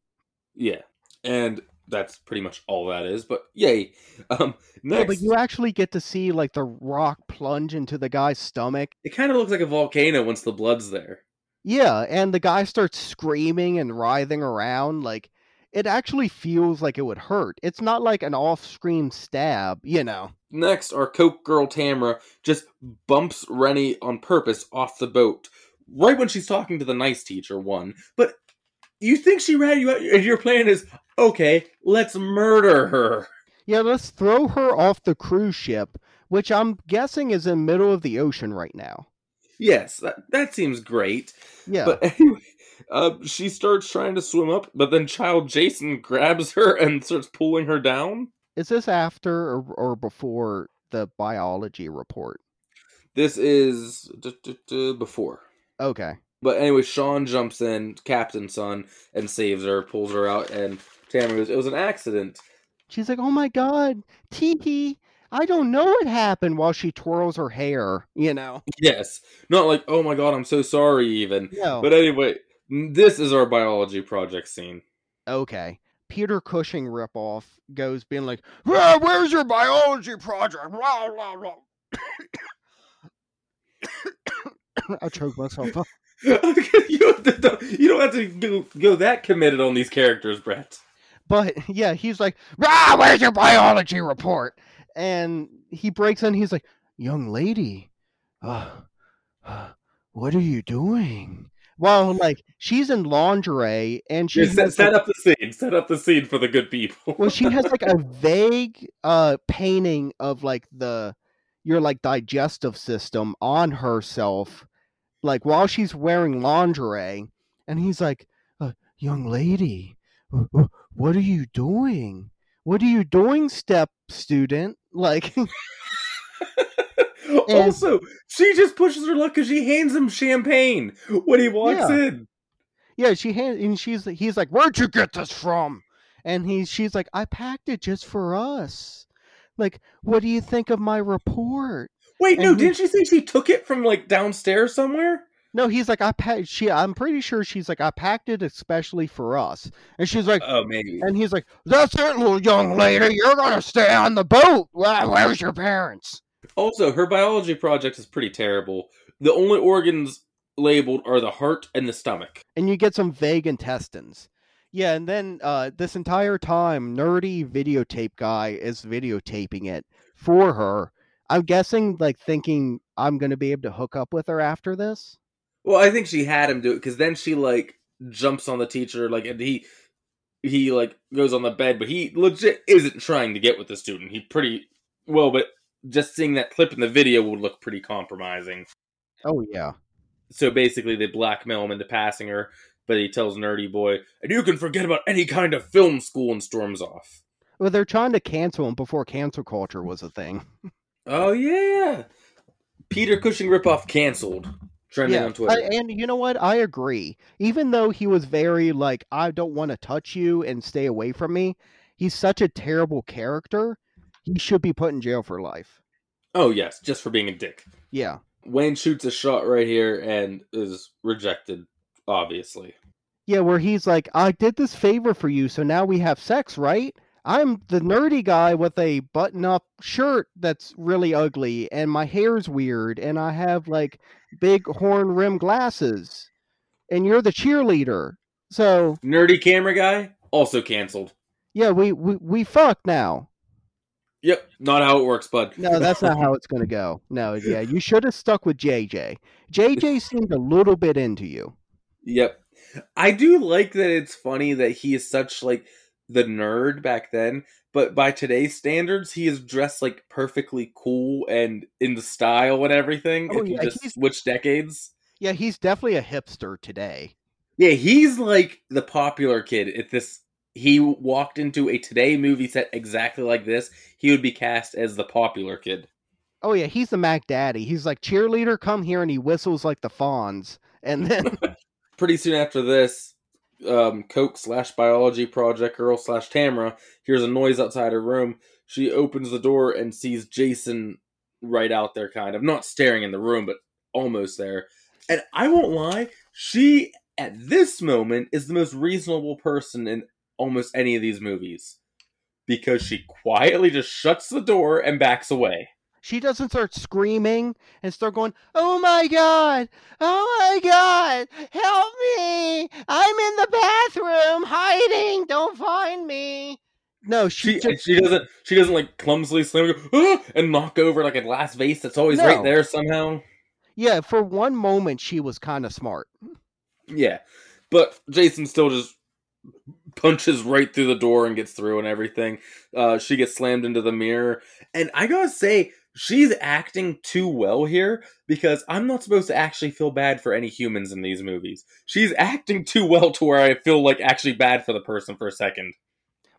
B: Yeah, and that's pretty much all that is. But yay! Um, next,
A: Yeah, but you actually get to see like the rock plunge into the guy's stomach.
B: it kind of looks like a volcano once the blood's there.
A: Yeah, and the guy starts screaming and writhing around. Like it actually feels like it would hurt. It's not like an off-screen stab, you know.
B: Next, our Coke girl Tamara just bumps Rennie on purpose off the boat right when she's talking to the nice teacher. One, but you think she ran you out, your plan is okay. Let's murder her.
A: Yeah, let's throw her off the cruise ship, which I'm guessing is in middle of the ocean right now.
B: Yes, that, that seems great.
A: Yeah.
B: But anyway, uh, she starts trying to swim up, but then child Jason grabs her and starts pulling her down.
A: Is this after or, or before the biology report?
B: This is d- d- d- before.
A: Okay.
B: But anyway, Sean jumps in, Captain's son, and saves her, pulls her out, and Tamara goes, It was an accident.
A: She's like, "Oh my god, Tiki, I don't know what happened." While she twirls her hair, you know.
B: Yes. Not like, Oh my god, I'm so sorry, even.
A: No.
B: But anyway, this is our biology project scene.
A: okay. Peter Cushing ripoff goes being like, "Ah, "Where's your biology project?" Blah, blah, blah. I choked myself up.
B: you, don't have to go, go that committed on these characters, Brett.
A: But yeah, he's like, "Ah, where's your biology report?" And he breaks in. He's like, "Young lady, uh, uh, what are you doing?" Well, like she's in lingerie and she
B: Yeah, set, set
A: like-
B: up the scene. Set up the scene for the good people.
A: well, she has like a vague uh painting of like the your like digestive system on herself, like while she's wearing lingerie, and he's like, uh, "Young lady, uh, uh, what are you doing? What are you doing, step student?" Like,
B: also, she just pushes her luck because she hands him champagne when he walks
A: Yeah.
B: in.
A: yeah, she hand and she's he's like, "Where'd you get this from?" And he's she's like, "I packed it just for us." Like, what do you think of my report?
B: Wait, no,
A: he-
B: didn't she say she took it from like downstairs somewhere?
A: No, he's like, I packed. She, I'm pretty sure she's like, I packed it especially for us. And she's like,
B: Oh, maybe.
A: and he's like, that's it, little young lady. You're gonna stay on the boat. Where's your parents?
B: Also, her biology project is pretty terrible. The only organs labeled are the heart and the stomach.
A: And you get some vague intestines. Yeah, and then uh, this entire time, nerdy videotape guy is videotaping it for her. I'm guessing, like, thinking I'm gonna be able to hook up with her after this.
B: Well, I think she had him do it because then she like jumps on the teacher, like, and he he like goes on the bed, but he legit isn't trying to get with the student. He pretty well, but just seeing that clip in the video would look pretty compromising.
A: Oh yeah.
B: So basically, they blackmail him into passing her, but he tells Nerdy Boy, "And you can forget about any kind of film school," and storms off.
A: Well, they're trying to cancel him before cancel culture was a thing.
B: Oh yeah, Peter Cushing ripoff canceled. Trending on Twitter.
A: I- and you know what? I agree. Even though he was very like, I don't want to touch you and stay away from me. He's such a terrible character. He should be put in jail for life.
B: oh yes, just for being a dick.
A: Yeah.
B: Wayne shoots a shot right here and is rejected. Obviously.
A: Yeah, where he's like, I did this favor for you, so now we have sex, right? I'm the nerdy guy with a button up shirt that's really ugly, and my hair's weird, and I have like big horn rim glasses, and you're the cheerleader. So,
B: Nerdy camera guy also canceled.
A: yeah, we, we, we fuck now.
B: Yep, not how it works, bud.
A: No, that's not how it's going to go. No, yeah, you should have stuck with JJ. JJ seemed a little bit into you.
B: Yep. I do like that it's funny that he is such like the nerd back then, but by today's standards, he is dressed like perfectly cool and in the style and everything.
A: Oh,
B: if you
A: yeah,
B: just switch decades.
A: Yeah, he's definitely a hipster today.
B: Yeah, he's like the popular kid. If this he walked into a today movie set exactly like this, he would be cast as the popular kid.
A: Oh yeah, he's the Mac Daddy. He's like cheerleader, come here, and he whistles like the fawns. And then
B: Pretty soon after this, um, Coke slash biology project girl slash Tamara hears a noise outside her room. She opens the door and sees Jason right out there, kind of not staring in the room, but almost there. And I won't lie, she at this moment is the most reasonable person in almost any of these movies because she quietly just shuts the door and backs away.
A: She doesn't start screaming and start going, "Oh my god! Oh my god! Help me! I'm in the bathroom hiding. Don't find me." No, she
B: She
A: just,
B: she doesn't she doesn't like clumsily slam and, "Ah!" and knock over like a glass vase that's always right there somehow.
A: yeah. For one moment, she was kind of smart.
B: Yeah, but Jason still just punches right through the door and gets through and everything. Uh, she gets slammed into the mirror, and I gotta say, she's acting too well here because I'm not supposed to actually feel bad for any humans in these movies. She's acting too well to where I feel like actually bad for the person for a second.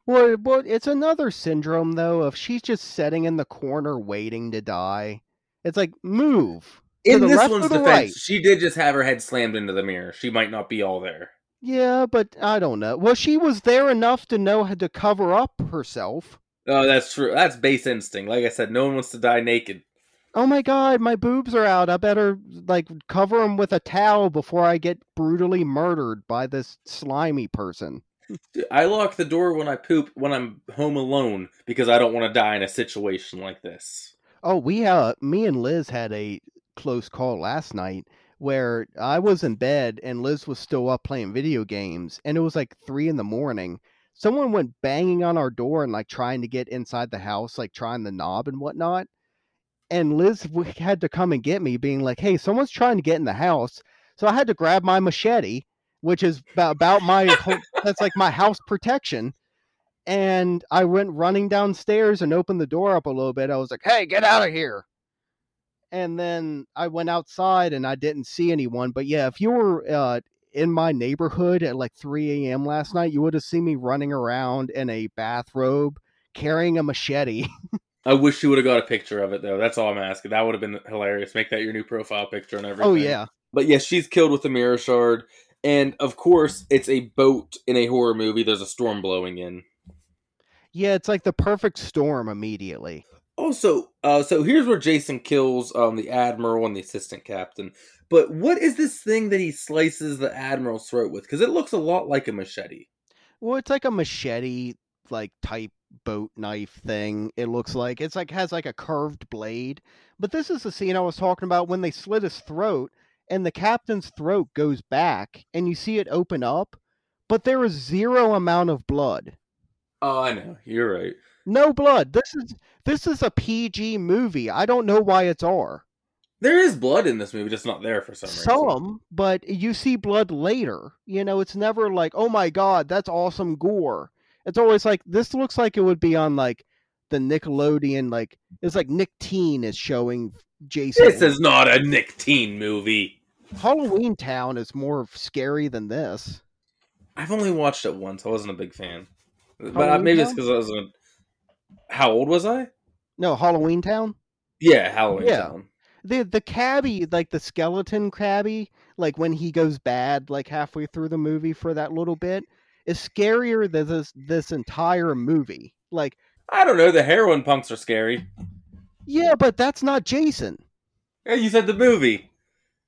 A: Well, well, it's another syndrome though of she's just sitting in the corner waiting to die. It's like move.
B: In
A: the
B: this one's defense,
A: right?
B: she did just have her head slammed into the mirror. She might not be all there.
A: Yeah, but I don't know. Well, she was there enough to know how to cover up herself.
B: Oh, that's true. That's base instinct. Like I said, no one wants to die naked.
A: Oh my god, my boobs are out. I better like cover them with a towel before I get brutally murdered by this slimy person.
B: Dude, I lock the door when I poop when I'm home alone because I don't want to die in a situation like this.
A: Oh, we uh me and Liz had a close call last night where I was in bed and Liz was still up playing video games and it was like three in the morning. Someone went banging on our door and like trying to get inside the house, like trying the knob and whatnot. And Liz had to come and get me, being like, "Hey, someone's trying to get in the house." So I had to grab my machete, which is about, about my whole, that's like my house protection. And I went running downstairs and opened the door up a little bit. I was like, "Hey, get out of here!" And then I went outside and I didn't see anyone. But yeah, if you were uh, in my neighborhood at like 3 a.m. last night, you would have seen me running around in a bathrobe carrying a machete.
B: I wish you would have got a picture of it though. That's all I'm asking. That would have been hilarious. Make that your new profile picture and everything.
A: oh yeah,
B: But yes, she's killed with a mirror shard, and of course, it's a boat in a horror movie. There's a storm blowing in.
A: yeah. It's like the perfect storm immediately.
B: Also, uh, so here's where Jason kills um, the admiral and the assistant captain. But what is this thing that he slices the admiral's throat with? Because it looks a lot like a machete.
A: Well, it's like a machete like type boat knife thing. It looks like it's like has like a curved blade. But this is the scene I was talking about when they slit his throat and the captain's throat goes back and you see it open up, but there is zero amount of blood.
B: Oh, I know. You're right.
A: No blood. This is this is a PG movie. I don't know why it's R.
B: There is blood in this movie, just not there for some reason.
A: Some, but you see blood later. You know, it's never like, oh my god, that's awesome gore. It's always like this looks like it would be on like the Nickelodeon. Like it's like Nick Teen is showing Jason.
B: This is not a Nick Teen movie.
A: Halloween Town is more scary than this.
B: I've only watched it once. I wasn't a big fan. But uh,
A: Halloween
B: maybe it's because I was a... How old was I?
A: No, Halloween Town.
B: Yeah, Halloween
A: Yeah.
B: Town.
A: The the cabbie, like the skeleton cabbie, like when he goes bad, like halfway through the movie for that little bit, is scarier than this this entire movie. Like,
B: I don't know. The heroin punks are scary.
A: yeah, but that's not Jason.
B: Yeah, you said the movie.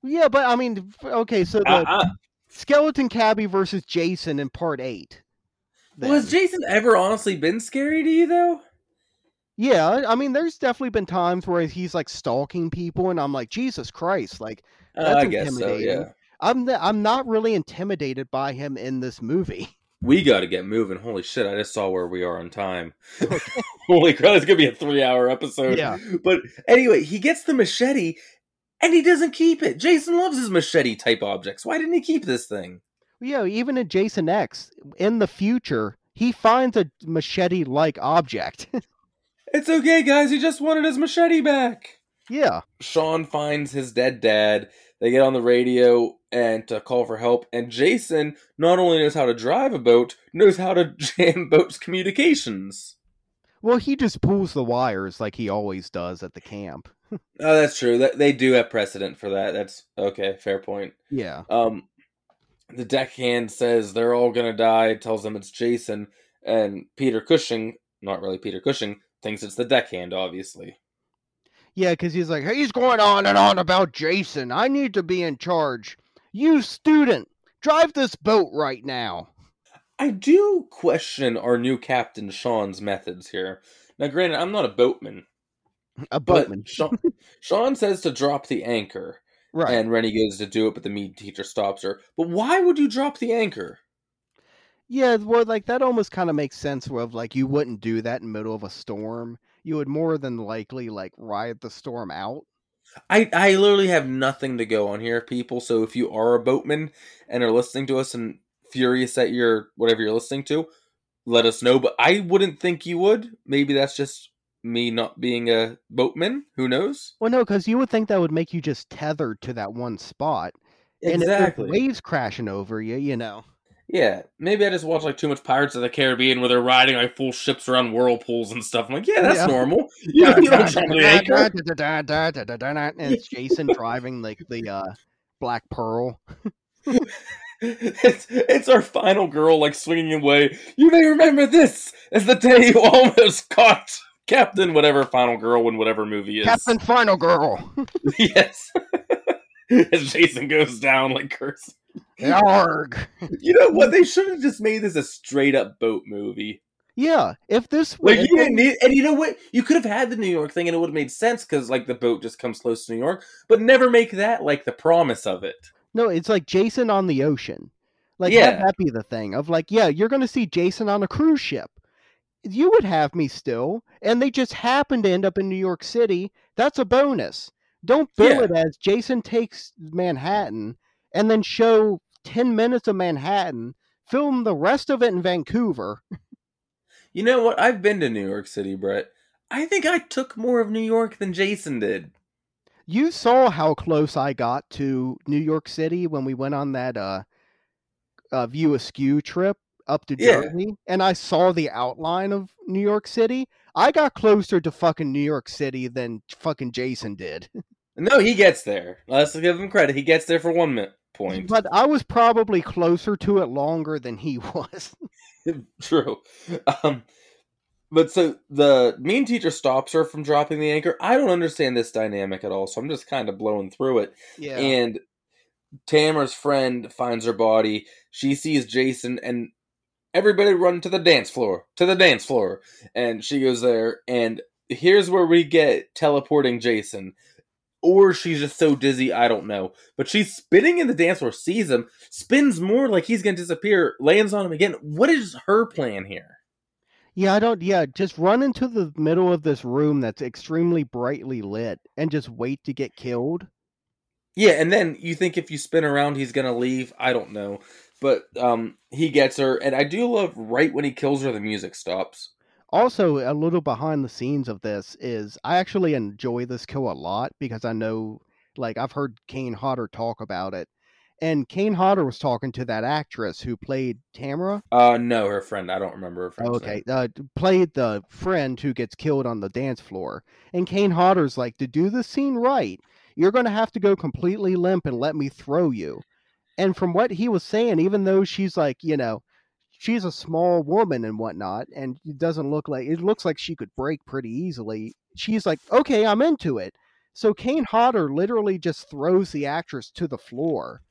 A: Yeah, but I mean, okay, so the
B: Uh, uh,
A: skeleton cabbie versus Jason in part eight.
B: well, has. Jason ever honestly been scary to you, though?
A: Yeah, I mean, there's definitely been times where he's like stalking people, and I'm like, Jesus Christ, like
B: Uh,
A: That's
B: I guess so, yeah.
A: I'm the, I'm not really intimidated by him in this movie.
B: We got to get moving. Holy shit, I just saw where we are on time. Holy crap, it's going to be a three hour episode.
A: Yeah.
B: But anyway, he gets the machete and he doesn't keep it. Jason loves his machete type objects. Why didn't he keep this thing?
A: Yeah, even in Jason X, in the future, he finds a machete-like object.
B: It's okay, guys. He just wanted his machete back.
A: yeah,
B: Sean finds his dead dad. They get on the radio and to call for help. And Jason not only knows how to drive a boat, knows how to jam boats' communications.
A: well, he just pulls the wires like he always does at the camp.
B: Oh, that's true. That they do have precedent for that. That's okay. Fair point.
A: Yeah,
B: Um, the deckhand says they're all gonna die. Tells them it's Jason and Peter Cushing. Not really Peter Cushing. Thinks it's the deckhand, obviously.
A: yeah, because he's like, he's going on and on about Jason. I need to be in charge. You student, drive this boat right now.
B: I do question our new captain Sean's methods here. Now, granted, I'm not a boatman,
A: A boatman.
B: Sean, Sean says to drop the anchor,
A: Right.
B: and Rennie goes to do it, but the meat teacher stops her. But why would you drop the anchor?
A: Yeah, well, like that almost kind of makes sense. Of like you wouldn't do that in the middle of a storm. You would more than likely like ride the storm out.
B: I I literally have nothing to go on here, people. So if you are a boatman and are listening to us and furious at your whatever you're listening to, let us know. But I wouldn't think you would. Maybe that's just me not being a boatman. Who knows?
A: Well, no, because you would think that would make you just tethered to that one spot, and if
B: Exactly.
A: waves crashing over you, you know.
B: Yeah. Maybe I just watch like too much Pirates of the Caribbean where they're riding like full ships around whirlpools and stuff. I'm like, yeah, that's
A: Yeah.
B: normal. You don't, you don't drop the
A: and it's Jason driving like the uh, Black Pearl.
B: it's it's our final girl like swinging away. You may remember this as the day you almost caught Captain whatever final girl in whatever movie is.
A: Captain Final Girl.
B: yes. as Jason goes down like cursing.
A: Yarg.
B: You know what? They should have just made this a straight up boat movie.
A: Yeah, if this
B: Like
A: if
B: you didn't need, and you know what? You could have had the New York thing, and it would have made sense because like the boat just comes close to New York, but never make that like the promise of it.
A: No, it's like Jason on the ocean. Like
B: Yeah.
A: have that be the thing of like, yeah, you're gonna see Jason on a cruise ship. You would have me still, and they just happen to end up in New York City. That's a bonus. Don't bill
B: Yeah.
A: it as Jason takes Manhattan and then show ten minutes of Manhattan, film the rest of it in Vancouver.
B: You know what? I've been to New York City, Brett. I think I took more of New York than Jason did.
A: You saw how close I got to New York City when we went on that uh, uh View Askew trip up to
B: Yeah.
A: Jersey, and I saw the outline of New York City. I got closer to fucking New York City than fucking Jason did.
B: No, he gets there. Let's give him credit. He gets there for one minute point.
A: But I was probably closer to it longer than he was.
B: True. Um, but so the mean teacher stops her from dropping the anchor. I don't understand this dynamic at all, so I'm just kind of blowing through it.
A: yeah.
B: And Tamara's friend finds her body. She sees Jason, and everybody run to the dance floor. To the dance floor. And she goes there, and here's where we get teleporting Jason. Or she's just so dizzy, I don't know. But she's spinning in the dance floor, sees him, spins more like he's gonna disappear, lands on him again. What is her plan here?
A: Yeah, I don't. Yeah, just run into the middle of this room that's extremely brightly lit and just wait to get killed.
B: Yeah, and then you think if you spin around he's gonna leave. I don't know. But um he gets her, and I do love right when he kills her the music stops.
A: Also, a little behind the scenes of this is I actually enjoy this kill a lot because I know, like, I've heard Kane Hodder talk about it. And Kane Hodder was talking to that actress who played Tamara.
B: Uh no, her friend. I don't remember her friend.
A: Okay, uh, played the friend who gets killed on the dance floor. And Kane Hodder's like, to do the scene right, you're going to have to go completely limp and let me throw you. And from what he was saying, even though she's like, you know, she's a small woman and whatnot, and it doesn't look like it looks like she could break pretty easily. She's like, okay, I'm into it. So Kane Hodder literally just throws the actress to the floor.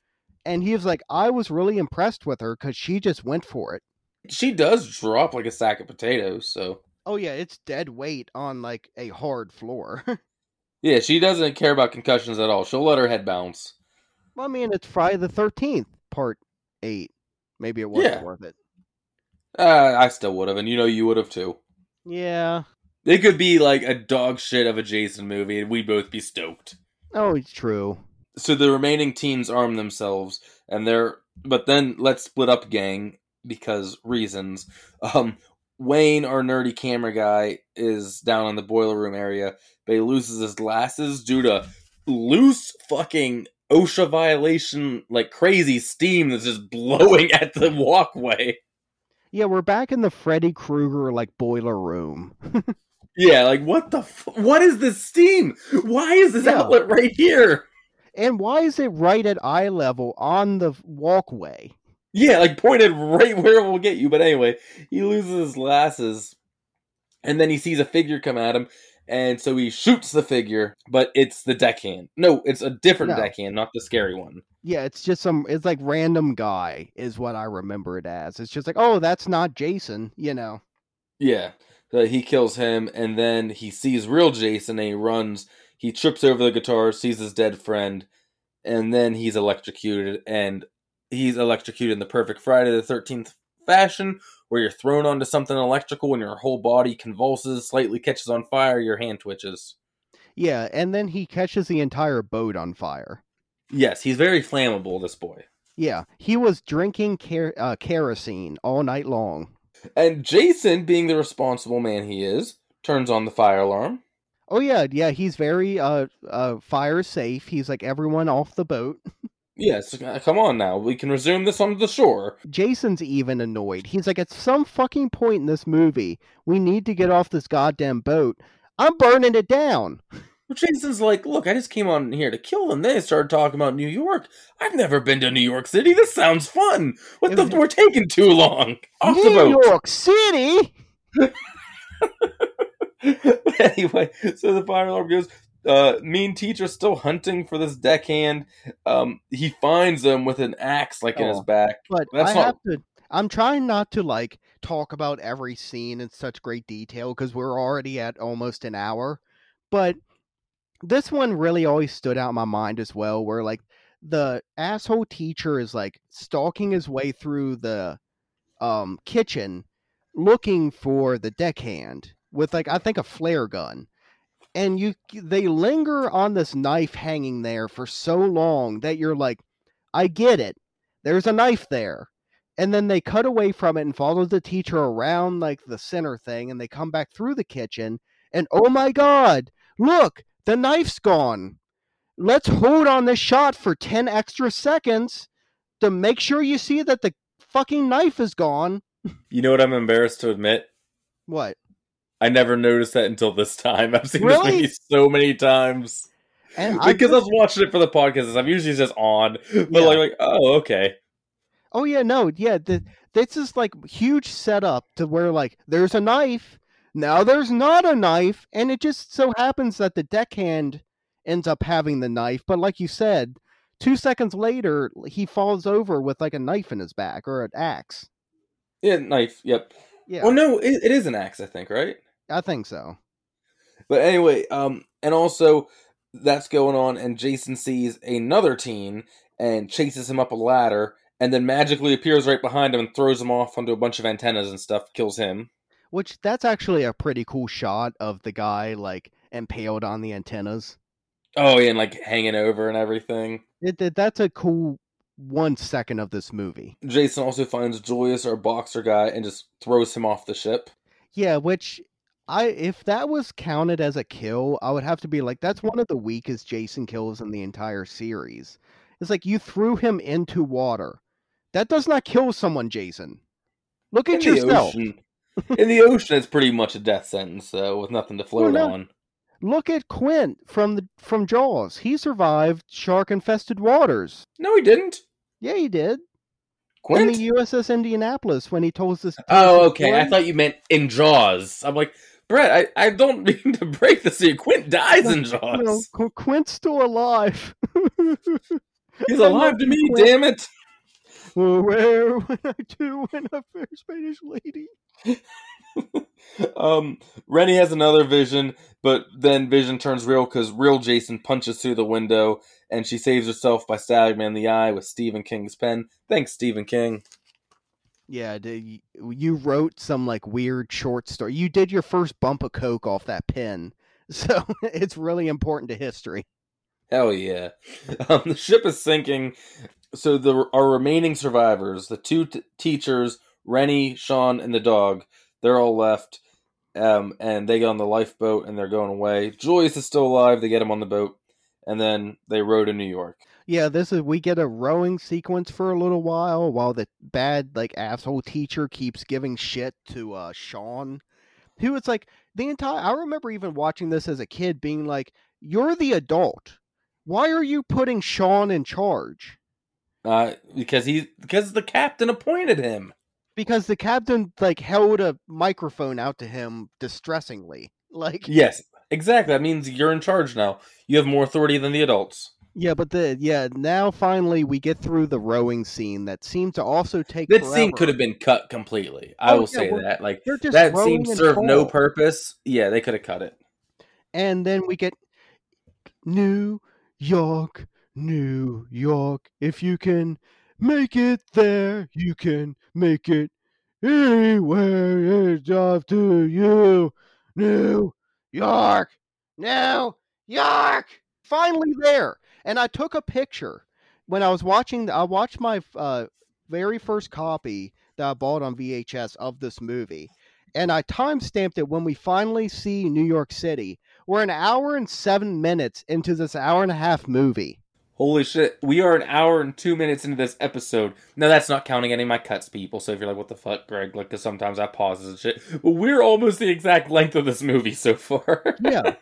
A: And he was like, I was really impressed with her because she just went for it.
B: She does drop like a sack of potatoes, so
A: Oh yeah, it's dead weight on like a hard floor.
B: yeah, she doesn't care about concussions at all. She'll let her head bounce.
A: Well, I mean, it's Friday the Thirteenth, Part Eight. Maybe it wasn't
B: Yeah.
A: worth it.
B: Uh, I still would have, and you know you would have too.
A: Yeah.
B: It could be like a dog shit of a Jason movie, and we'd both be stoked.
A: Oh, it's true.
B: So the remaining teams arm themselves, and they're. But then let's split up, gang, because reasons. Um, Wayne, our nerdy camera guy, is down in the boiler room area, but he loses his glasses due to loose fucking OSHA violation, like crazy steam that's just blowing at the walkway.
A: Yeah, we're back in the Freddy Krueger like boiler room.
B: Yeah, like what the f- what is this steam? Why is this
A: Yeah.
B: outlet right here?
A: And why is it right at eye level on the walkway?
B: Yeah, like pointed right where it will get you. But anyway, he loses his glasses, and then he sees a figure come at him, and so he shoots the figure, but it's the deckhand. No, it's a different
A: No.
B: deckhand, not the scary one.
A: Yeah, it's just some. It's like random guy is what I remember it as. It's just like, oh, that's not Jason. You know.
B: Yeah. So he kills him, and then he sees real Jason, and he runs. He trips over the guitar, sees his dead friend, and then he's electrocuted. And he's electrocuted in the perfect Friday the 13th fashion, where you're thrown onto something electrical and your whole body convulses, slightly catches on fire, your hand twitches.
A: Yeah, and then he catches the entire boat on fire.
B: Yes, he's very flammable, this boy.
A: Yeah, he was drinking ker- uh, kerosene all night long.
B: And Jason, being the responsible man he is, turns on the fire alarm.
A: Oh yeah, yeah, he's very uh uh fire safe. He's like everyone off the boat.
B: Yes, uh, come on now. We can resume this on the shore.
A: Jason's even annoyed. He's like, at some fucking point in this movie, we need to get off this goddamn boat. I'm burning it down.
B: But Jason's like, look, I just came on here to kill them. Then they started talking about New York. I've never been to New York City. This sounds fun. What
A: It
B: the?
A: was-
B: We're taking too long. Off
A: New
B: the boat.
A: York City.
B: anyway, so the fire alarm goes. Uh, mean teacher still hunting for this deckhand. Um, he finds him with an axe like in his
A: Oh,
B: back.
A: But
B: That's
A: I
B: not-
A: have to. I'm trying not to like talk about every scene in such great detail because we're already at almost an hour. But this one really always stood out in my mind as well, where like the asshole teacher is like stalking his way through the um kitchen looking for the deckhand with like I think a flare gun. And you they linger on this knife hanging there for so long that you're like, I get it. There's a knife there. And then they cut away from it and follow the teacher around like the center thing and they come back through the kitchen and oh my god, look, the knife's gone. Let's hold on this shot for 10 extra seconds to make sure you see that the fucking knife is gone.
B: You know what I'm embarrassed to admit?
A: What?
B: I never noticed that until this time. I've seen
A: Really?
B: this movie so many times.
A: And I
B: because I was watching it for the podcast. I'm usually just on, but
A: Yeah.
B: like, like, oh, okay.
A: Oh yeah, no, yeah. The, this is like huge setup to where like there's a knife, now there's not a knife, and it just so happens that the deckhand ends up having the knife. But like you said, two seconds later he falls over with like a knife in his back or an axe.
B: Yeah, knife. Yep.
A: Yeah,
B: Well, no, it, it is an axe, I think, right?
A: I think so.
B: But anyway, um, and also that's going on, and Jason sees another teen and chases him up a ladder, and then magically appears right behind him and throws him off onto a bunch of antennas and stuff, kills him.
A: Which that's actually a pretty cool shot of the guy like impaled on the antennas.
B: Oh, yeah, and like hanging over and everything.
A: It, it that's a cool one second of this movie.
B: Jason also finds Julius, our boxer guy, and just throws him off the ship.
A: Yeah, which I if that was counted as a kill, I would have to be like that's one of the weakest Jason kills in the entire series. It's like you threw him into water. That does not kill someone, Jason. Look
B: In
A: at
B: the
A: yourself.
B: ocean, in the ocean, it's pretty much a death sentence, though, with nothing to float
A: no.
B: on.
A: Look at Quint from the from Jaws. He survived shark infested waters.
B: No, he didn't.
A: Yeah, he did.
B: Quint?
A: In the USS Indianapolis when he told us this.
B: Oh, okay. I thought you meant in Jaws. I'm like, Brett, I, I don't mean to break this to you. Quint dies in Jaws.
A: no, Qu- Quint's still alive.
B: He's alive to me,
A: Quint.
B: damn it.
A: Where when I do when I fair Spanish lady.
B: um, Rennie has another vision, but then Vision turns real because real Jason punches through the window, and she saves herself by stabbing him in the eye with Stephen King's pen. Thanks, Stephen King.
A: Yeah, you wrote some like weird short story. You did your first bump of coke off that pen, so it's really important to history.
B: Hell yeah. Um, the ship is sinking. So the our remaining survivors, the two t- teachers, Rennie, Sean, and the dog, they're all left. Um, and they get on the lifeboat and they're going away. Julius is still alive. They get him on the boat, and then they row to New York.
A: Yeah, this is we get a rowing sequence for a little while while the bad like asshole teacher keeps giving shit to uh Sean. Who it's like the entire I remember even watching this as a kid being like, You're the adult. Why are you putting Sean in charge?
B: Uh, because he because the captain appointed him.
A: Because the captain like held a microphone out to him distressingly. Like
B: Yes, exactly. That means you're in charge now. You have more authority than the adults.
A: Yeah, but the yeah now finally we get through the rowing scene that seemed to also take.
B: That
A: forever.
B: scene could have been cut completely. I
A: Oh,
B: will
A: yeah,
B: say that. Like that scene served no purpose. Yeah, they could have cut it.
A: and then we get New York, New York. If you can make it there, you can make it anywhere. It's up to you, New York, New York. Finally there, and I took a picture when I was watching. I watched my uh, very first copy that I bought on VHS of this movie, and I time stamped it when we finally see New York City. We're an hour and seven minutes into this hour and a half movie.
B: Holy shit. We are an hour and two minutes into this episode. Now, that's not counting any of my cuts, people. So if you're like, what the fuck, Greg? Like, because sometimes I pauses and shit. But we're almost the exact length of this movie so far.
A: Yeah.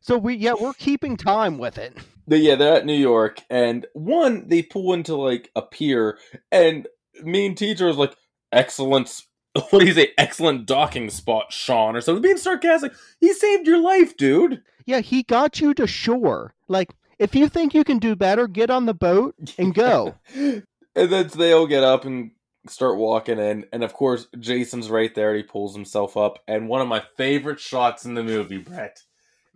A: so we yeah we're keeping time with it.
B: But yeah, they're at New York, and one, they pull into like a pier, and mean teacher is like, excellent. What do you say? Excellent docking spot, Sean, or something. Being sarcastic. He saved your life, dude.
A: Yeah, he got you to shore. Like if you think you can do better, get on the boat and go.
B: and then they all get up and start walking in, and of course Jason's right there. And he pulls himself up, and one of my favorite shots in the movie, Brett,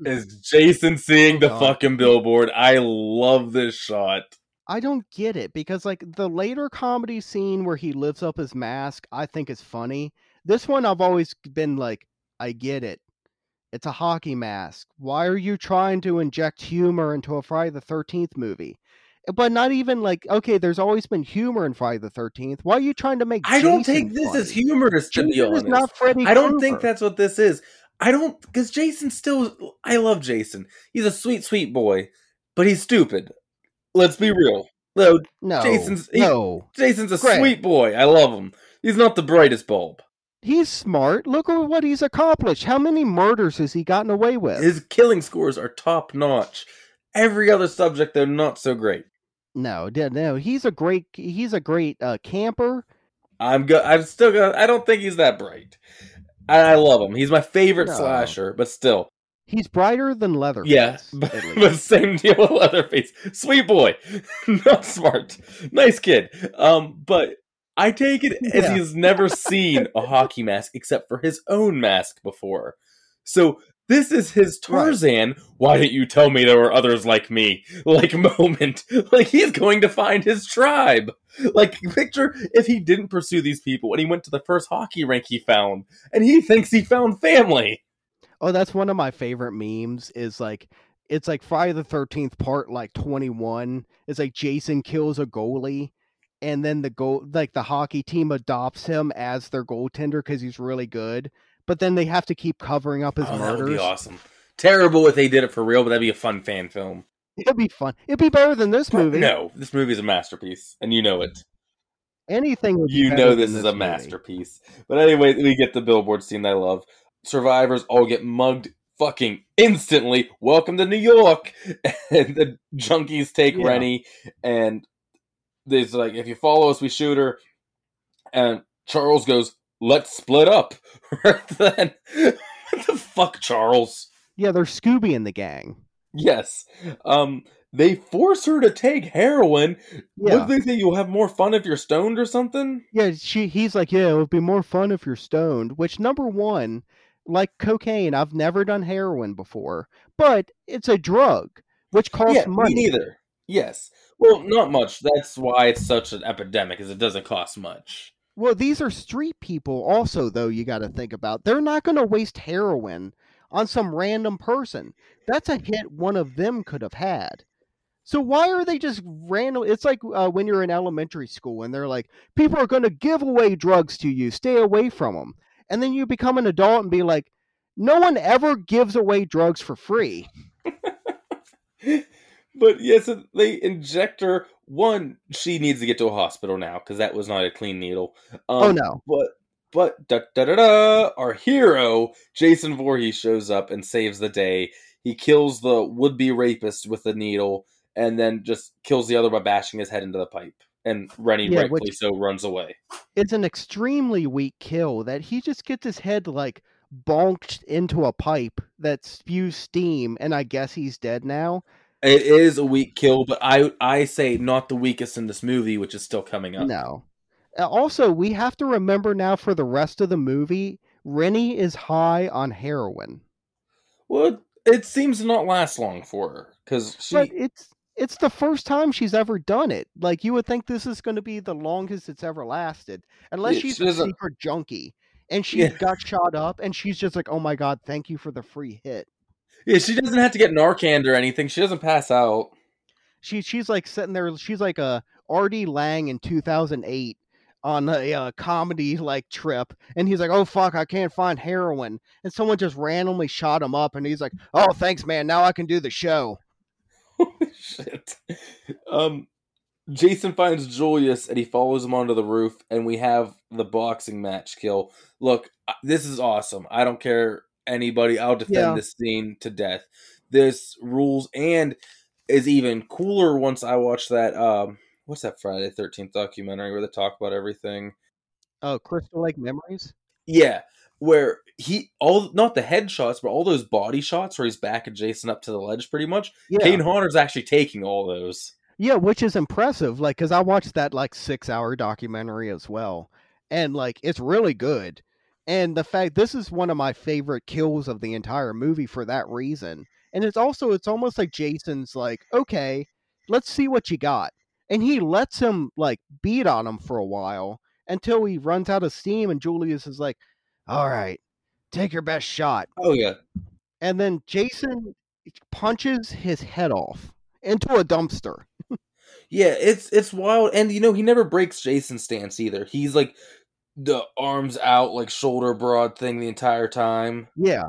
B: is Jason seeing
A: Oh,
B: the
A: God.
B: fucking billboard. I love this shot.
A: I don't get it because like the later comedy scene where he lifts up his mask, I think is funny. This one I've always been like, I get it. It's a hockey mask. Why are you trying to inject humor into a Friday the Thirteenth movie? Eh, but not even like okay, there's always been humor in Friday the Thirteenth. Why are you trying to make?
B: I don't
A: Jason
B: take this as humorous, to be honest.
A: is not Freddy.
B: I don't think that's what this is. I don't because Jason still. I love Jason. He's a sweet, sweet boy, but he's stupid. Let's be real. No,
A: no.
B: Jason's- he-
A: no.
B: Jason's a
A: Greg.
B: sweet boy. I love him. He's not the brightest bulb.
A: He's smart. Look at what he's accomplished. How many murders has he gotten away with?
B: His killing scores are top notch. Every other subject, they're not so great.
A: No, no, he's a great he's a great uh, camper.
B: I'm go- I'm still gonna. I don't think he's that bright. I, I love him. He's my favorite
A: No.
B: slasher, but still,
A: He's brighter than Leatherface.
B: yeah. But, but same deal with Leatherface. Sweet boy, not smart, nice kid. Um, but I take it as
A: Yeah.
B: he's never seen a hockey mask except for his own mask before. So this is his
A: Right.
B: Tarzan. Why didn't you tell me there were others like me? Like moment. Like he's going to find his tribe. Like picture if he didn't pursue these people and he went to the first hockey rink he found and he thinks he found family.
A: Oh, that's one of my favorite memes. Is like it's like Friday the Thirteenth Part like twenty one. It's like Jason kills a goalie, and then the goal like the hockey team adopts him as their goaltender because he's really good. But then they have to keep covering up his
B: oh, that would be
A: murders.
B: awesome. Terrible if they did it for real, but that'd be a fun fan film.
A: It'd be fun. It'd be better than this movie.
B: No, this movie is a masterpiece, and you know it.
A: Anything. Would be
B: You know
A: than
B: this is a
A: movie.
B: masterpiece. But anyway, we get the billboard scene I love. Survivors all get mugged fucking instantly. Welcome to New York. And the junkies take
A: Yeah.
B: Rennie and there's like, if you follow us, we shoot her. And Charles goes, let's split up. Right then. what the fuck, Charles?
A: Yeah, they're Scooby in the gang.
B: Yes. Um, they force her to take heroin.
A: Yeah.
B: What do they say? You'll have more fun if you're stoned or something?
A: Yeah, she he's like, yeah, it would be more fun if you're stoned. Which number one, like cocaine, I've never done heroin before, but it's a drug which costs
B: yeah,
A: money.
B: me neither. Yes. Well, not much. That's why it's such an epidemic, is it doesn't cost much.
A: Well, these are street people, also though. You got to think about they're not going to waste heroin on some random person. That's a hit one of them could have had. So why are they just random? It's like uh, when you're in elementary school and they're like, people are going to give away drugs to you. Stay away from them. And then you become an adult and be like, no one ever gives away drugs for free.
B: But yes, they inject her. One, she needs to get to a hospital now because that was not a clean needle. Um,
A: oh no.
B: But but da da da da, our hero Jason Voorhees shows up and saves the day. He kills the would-be rapist with the needle, and then just kills the other by bashing his head into the pipe. And Rennie,
A: Yeah,
B: rightfully so, runs away.
A: It's an extremely weak kill that he just gets his head like bonked into a pipe that spews steam, and I guess he's dead now.
B: It is a weak kill, but I I say not the weakest in this movie, which is still coming up.
A: No. Uh, Also, we have to remember now for the rest of the movie, Rennie is high on heroin.
B: Well, it seems to not last long for her because she.
A: But it's it's the first time she's ever done it. Like you would think this is going to be the longest it's ever lasted, unless
B: Yeah,
A: she's
B: she
A: a secret junkie and she
B: Yeah.
A: got shot up, and she's just like, "Oh my god, thank you for the free hit."
B: Yeah, she doesn't have to get Narcan or anything. She doesn't pass out.
A: She she's like sitting there. She's like a Artie Lange in 2008 on a uh, comedy like trip, and he's like, "Oh fuck, I can't find heroin," and someone just randomly shot him up, and he's like, "Oh thanks, man. Now I can do the show."
B: Shit. Um, Jason finds Julius and he follows him onto the roof, and we have the boxing match kill. Look, this is awesome. I don't care anybody. I'll defend
A: Yeah.
B: this scene to death. This rules and is even cooler once I watch that. Um, what's that Friday Thirteenth documentary where they talk about everything?
A: Oh, Crystal Lake Memories.
B: Yeah, where he all not the headshots, but all those body shots where he's backing Jason up to the ledge, pretty much.
A: Yeah,
B: Kane Hodder's actually taking all those.
A: Yeah, which is impressive. Like, cause I watched that like six hour documentary as well, and like it's really good. And the fact this is one of my favorite kills of the entire movie for that reason. And it's also it's almost like Jason's like, okay, let's see what you got, and he lets him like beat on him for a while until he runs out of steam, and Julius is like, all right, take your best shot.
B: Oh yeah,
A: And then Jason punches his head off into a dumpster.
B: Yeah, it's it's wild, and you know he never breaks Jason's stance either. He's like the arms out, like shoulder broad thing the entire time.
A: Yeah.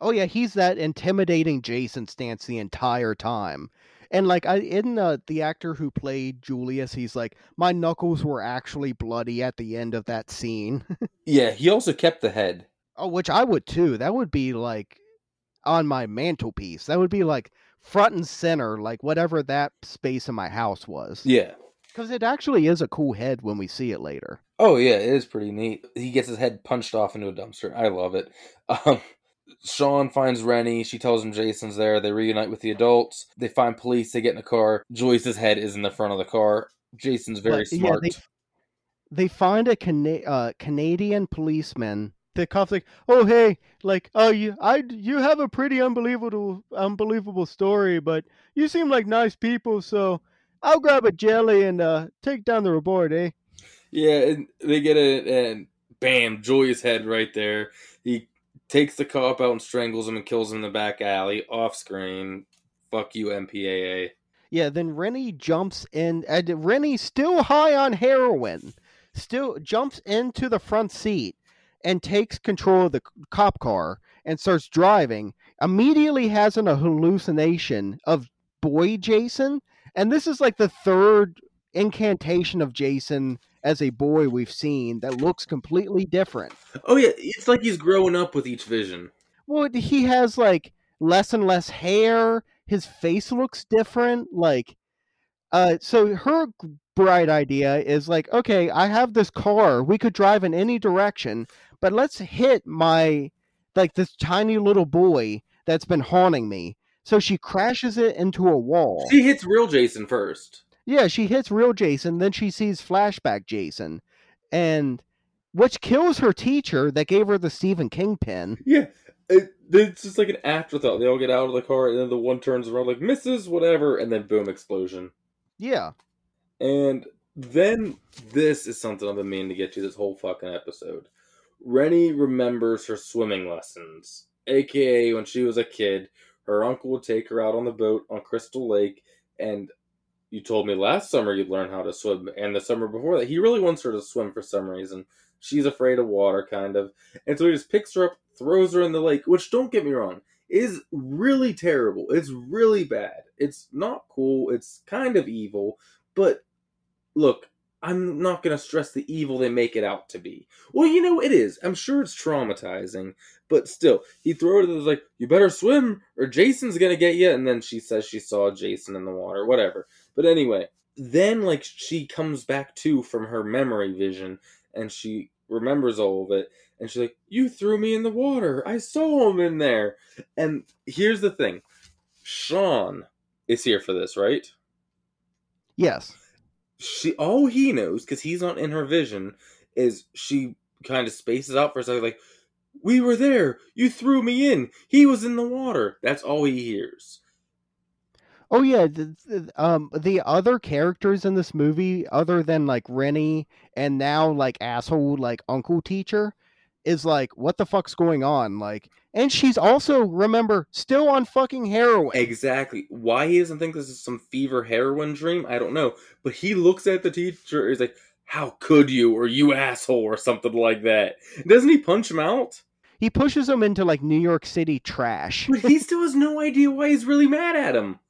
A: Oh yeah, he's that intimidating Jason stance the entire time. And like I in uh, the actor who played Julius, he's like, my knuckles were actually bloody at the end of that scene.
B: Yeah, he also kept the head.
A: oh, which I would too. That would be like on my mantelpiece. That would be like front and center, like whatever that space in my house was.
B: Yeah.
A: Because it actually is a cool head when we see it later.
B: Oh yeah, it is pretty neat. He gets his head punched off into a dumpster. I love it. Um, Sean finds Rennie. She tells him Jason's there. They reunite with the adults. They find police. They get in the car. Joyce's head is in the front of the car. Jason's very
A: But, yeah,
B: smart.
A: they- they find a Cana- uh, Canadian policeman. The cop's like, "Oh hey, like, oh you, I, you have a pretty unbelievable, unbelievable story, but you seem like nice people, so I'll grab a jelly and uh, take down the report, eh?"
B: Yeah, and they get it, and bam, Joy's head right there. He takes the cop out and strangles him and kills him in the back alley off screen. Fuck you, MPAA.
A: Yeah. Then Rennie jumps in, and Rennie still high on heroin, still jumps into the front seat and takes control of the cop car and starts driving. Immediately has an, a hallucination of boy Jason, and this is like the third incantation of Jason as a boy we've seen that looks completely different.
B: Oh yeah, it's like he's growing up with each vision.
A: Well, he has like less and less hair. His face looks different. Like, uh, so her bright idea is like, okay, I have this car. We could drive in any direction, but let's hit my like this tiny little boy that's been haunting me. So she crashes it into a wall.
B: She hits real Jason first.
A: Yeah, she hits real Jason, then she sees flashback Jason, and which kills her teacher that gave her the Stephen King pin.
B: Yeah, it, it's just like an afterthought. They all get out of the car, and then the one turns around like Mrs. Whatever, and then boom, explosion.
A: Yeah.
B: And then this is something I've been meaning to get to this whole fucking episode. Rennie remembers her swimming lessons, aka when she was a kid, her uncle would take her out on the boat on Crystal Lake, and you told me last summer you'd learn how to swim, and the summer before that, he really wants her to swim for some reason. She's afraid of water, kind of, and so he just picks her up, throws her in the lake. Which, don't get me wrong, is really terrible. It's really bad. It's not cool. It's kind of evil, but look, I'm not going to stress the evil they make it out to be. Well, you know, it is. I'm sure it's traumatizing, but still, he throws it like, you better swim or Jason's going to get you. And then she says she saw Jason in the water, whatever. But anyway, then like she comes back to from her memory vision and she remembers all of it. And she's like, You threw me in the water. I saw him in there. And here's the thing Sean is here for this, right?
A: Yes.
B: She all he knows, because he's not in her vision, is she kind of spaces out for a second, like, We were there. You threw me in. He was in the water. That's all he hears.
A: Oh yeah, the, the, um, the other characters in this movie, other than like Rennie and now like asshole like uncle teacher, is like, what the fuck's going on? Like, and she's also remember still on fucking heroin.
B: Exactly. Why he doesn't think this is some fever heroin dream, I don't know. But he looks at the teacher, he's like, "How could you?" or "You asshole," or something like that. Doesn't he punch him out?
A: He pushes him into like New York City trash.
B: But he still has no idea why he's really mad at him.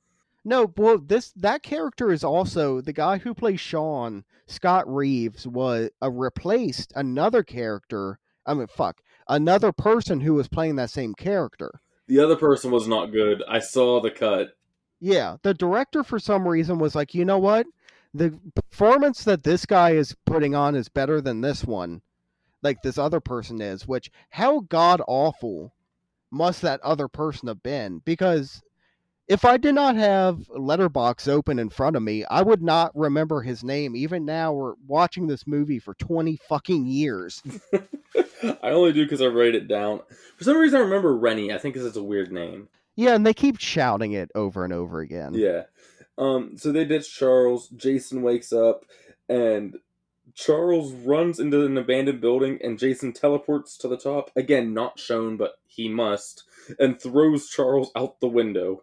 A: No, well, this that character is also the guy who plays Sean. Scott Reeves was uh, replaced another character. I mean, fuck, another person who was playing that same character.
B: The other person was not good. I saw the cut.
A: Yeah, the director for some reason was like, you know what, the performance that this guy is putting on is better than this one, like this other person is. Which how god awful must that other person have been? Because if I did not have Letterboxd open in front of me, I would not remember his name. Even now, we're watching this movie for twenty fucking years.
B: I only do because I write it down. For some reason, I remember Rennie. I think because it's a weird name.
A: Yeah, and they keep shouting it over and over again.
B: Yeah. Um. So they ditch Charles. Jason wakes up, and Charles runs into an abandoned building, and Jason teleports to the top. Again, not shown, but he must, and throws Charles out the window.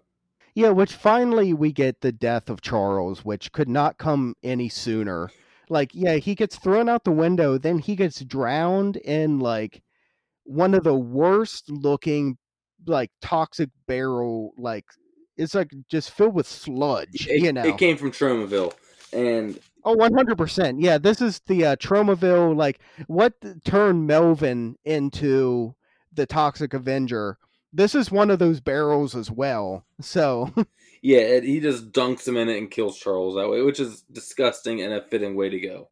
A: Yeah, which finally we get the death of Charles, which could not come any sooner. Like, yeah, he gets thrown out the window, then he gets drowned in like one of the worst looking like toxic barrel like it's like just filled with sludge,
B: It,
A: you know.
B: it came from Tromaville, and
A: Oh, 100%. Yeah, this is the uh, Tromaville, like, what turned Melvin into the Toxic Avenger. This is one of those barrels as well. So,
B: yeah, it, he just dunks him in it and kills Charles that way, which is disgusting and a fitting way to go.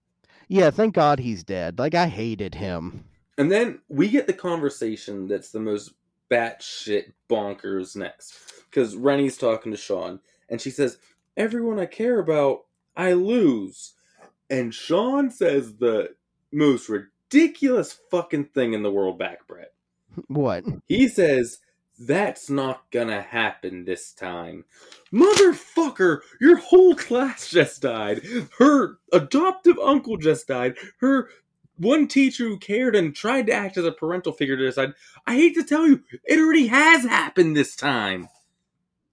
A: yeah, thank God he's dead. Like, I hated him.
B: And then we get the conversation that's the most batshit bonkers next. Because Rennie's talking to Sean, and she says, Everyone I care about, I lose. And Sean says the most ridiculous fucking thing in the world back, Brett.
A: What?
B: He says, That's not gonna happen this time. Motherfucker, your whole class just died. Her adoptive uncle just died. Her one teacher who cared and tried to act as a parental figure just died. I hate to tell you, it already has happened this time.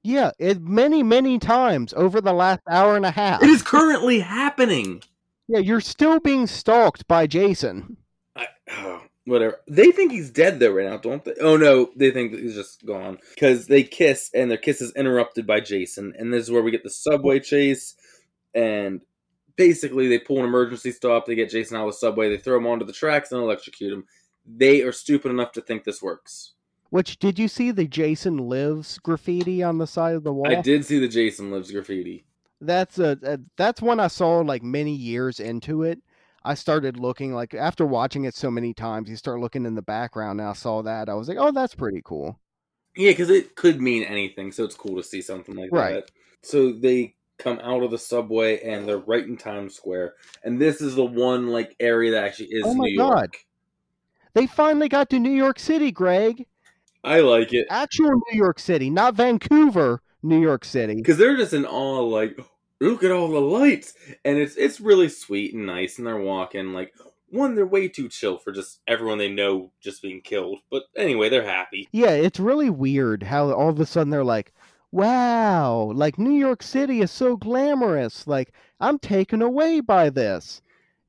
A: Yeah, it many, many times over the last hour and a half.
B: It is currently happening.
A: Yeah, you're still being stalked by Jason.
B: I, oh, whatever. They think he's dead though right now, don't they? Oh no, they think that he's just gone because they kiss and their kiss is interrupted by Jason, and this is where we get the subway chase. And basically, they pull an emergency stop. They get Jason out of the subway. They throw him onto the tracks and electrocute him. They are stupid enough to think this works.
A: Which, did you see the Jason Lives graffiti on the side of the wall?
B: I did see the Jason Lives graffiti.
A: that's a, a that's one I saw like many years into it. I started looking like after watching it so many times, you start looking in the background. And I saw that I was like, oh, that's pretty cool.
B: Yeah, because it could mean anything, so it's cool to see something like
A: Right.
B: that. So they come out of the subway and they're right in Times Square, and this is the one like area that actually is
A: Oh my
B: New York.
A: God. They finally got to New York City, Greg.
B: I like it
A: Actual New York City, not Vancouver, New York City.
B: because they're just in awe, like look at all the lights, and it's it's really sweet and nice, and they're walking like. One, they're way too chill for just everyone they know just being killed. But anyway, they're happy.
A: Yeah, it's really weird how all of a sudden they're like, wow, like New York City is so glamorous. Like, I'm taken away by this.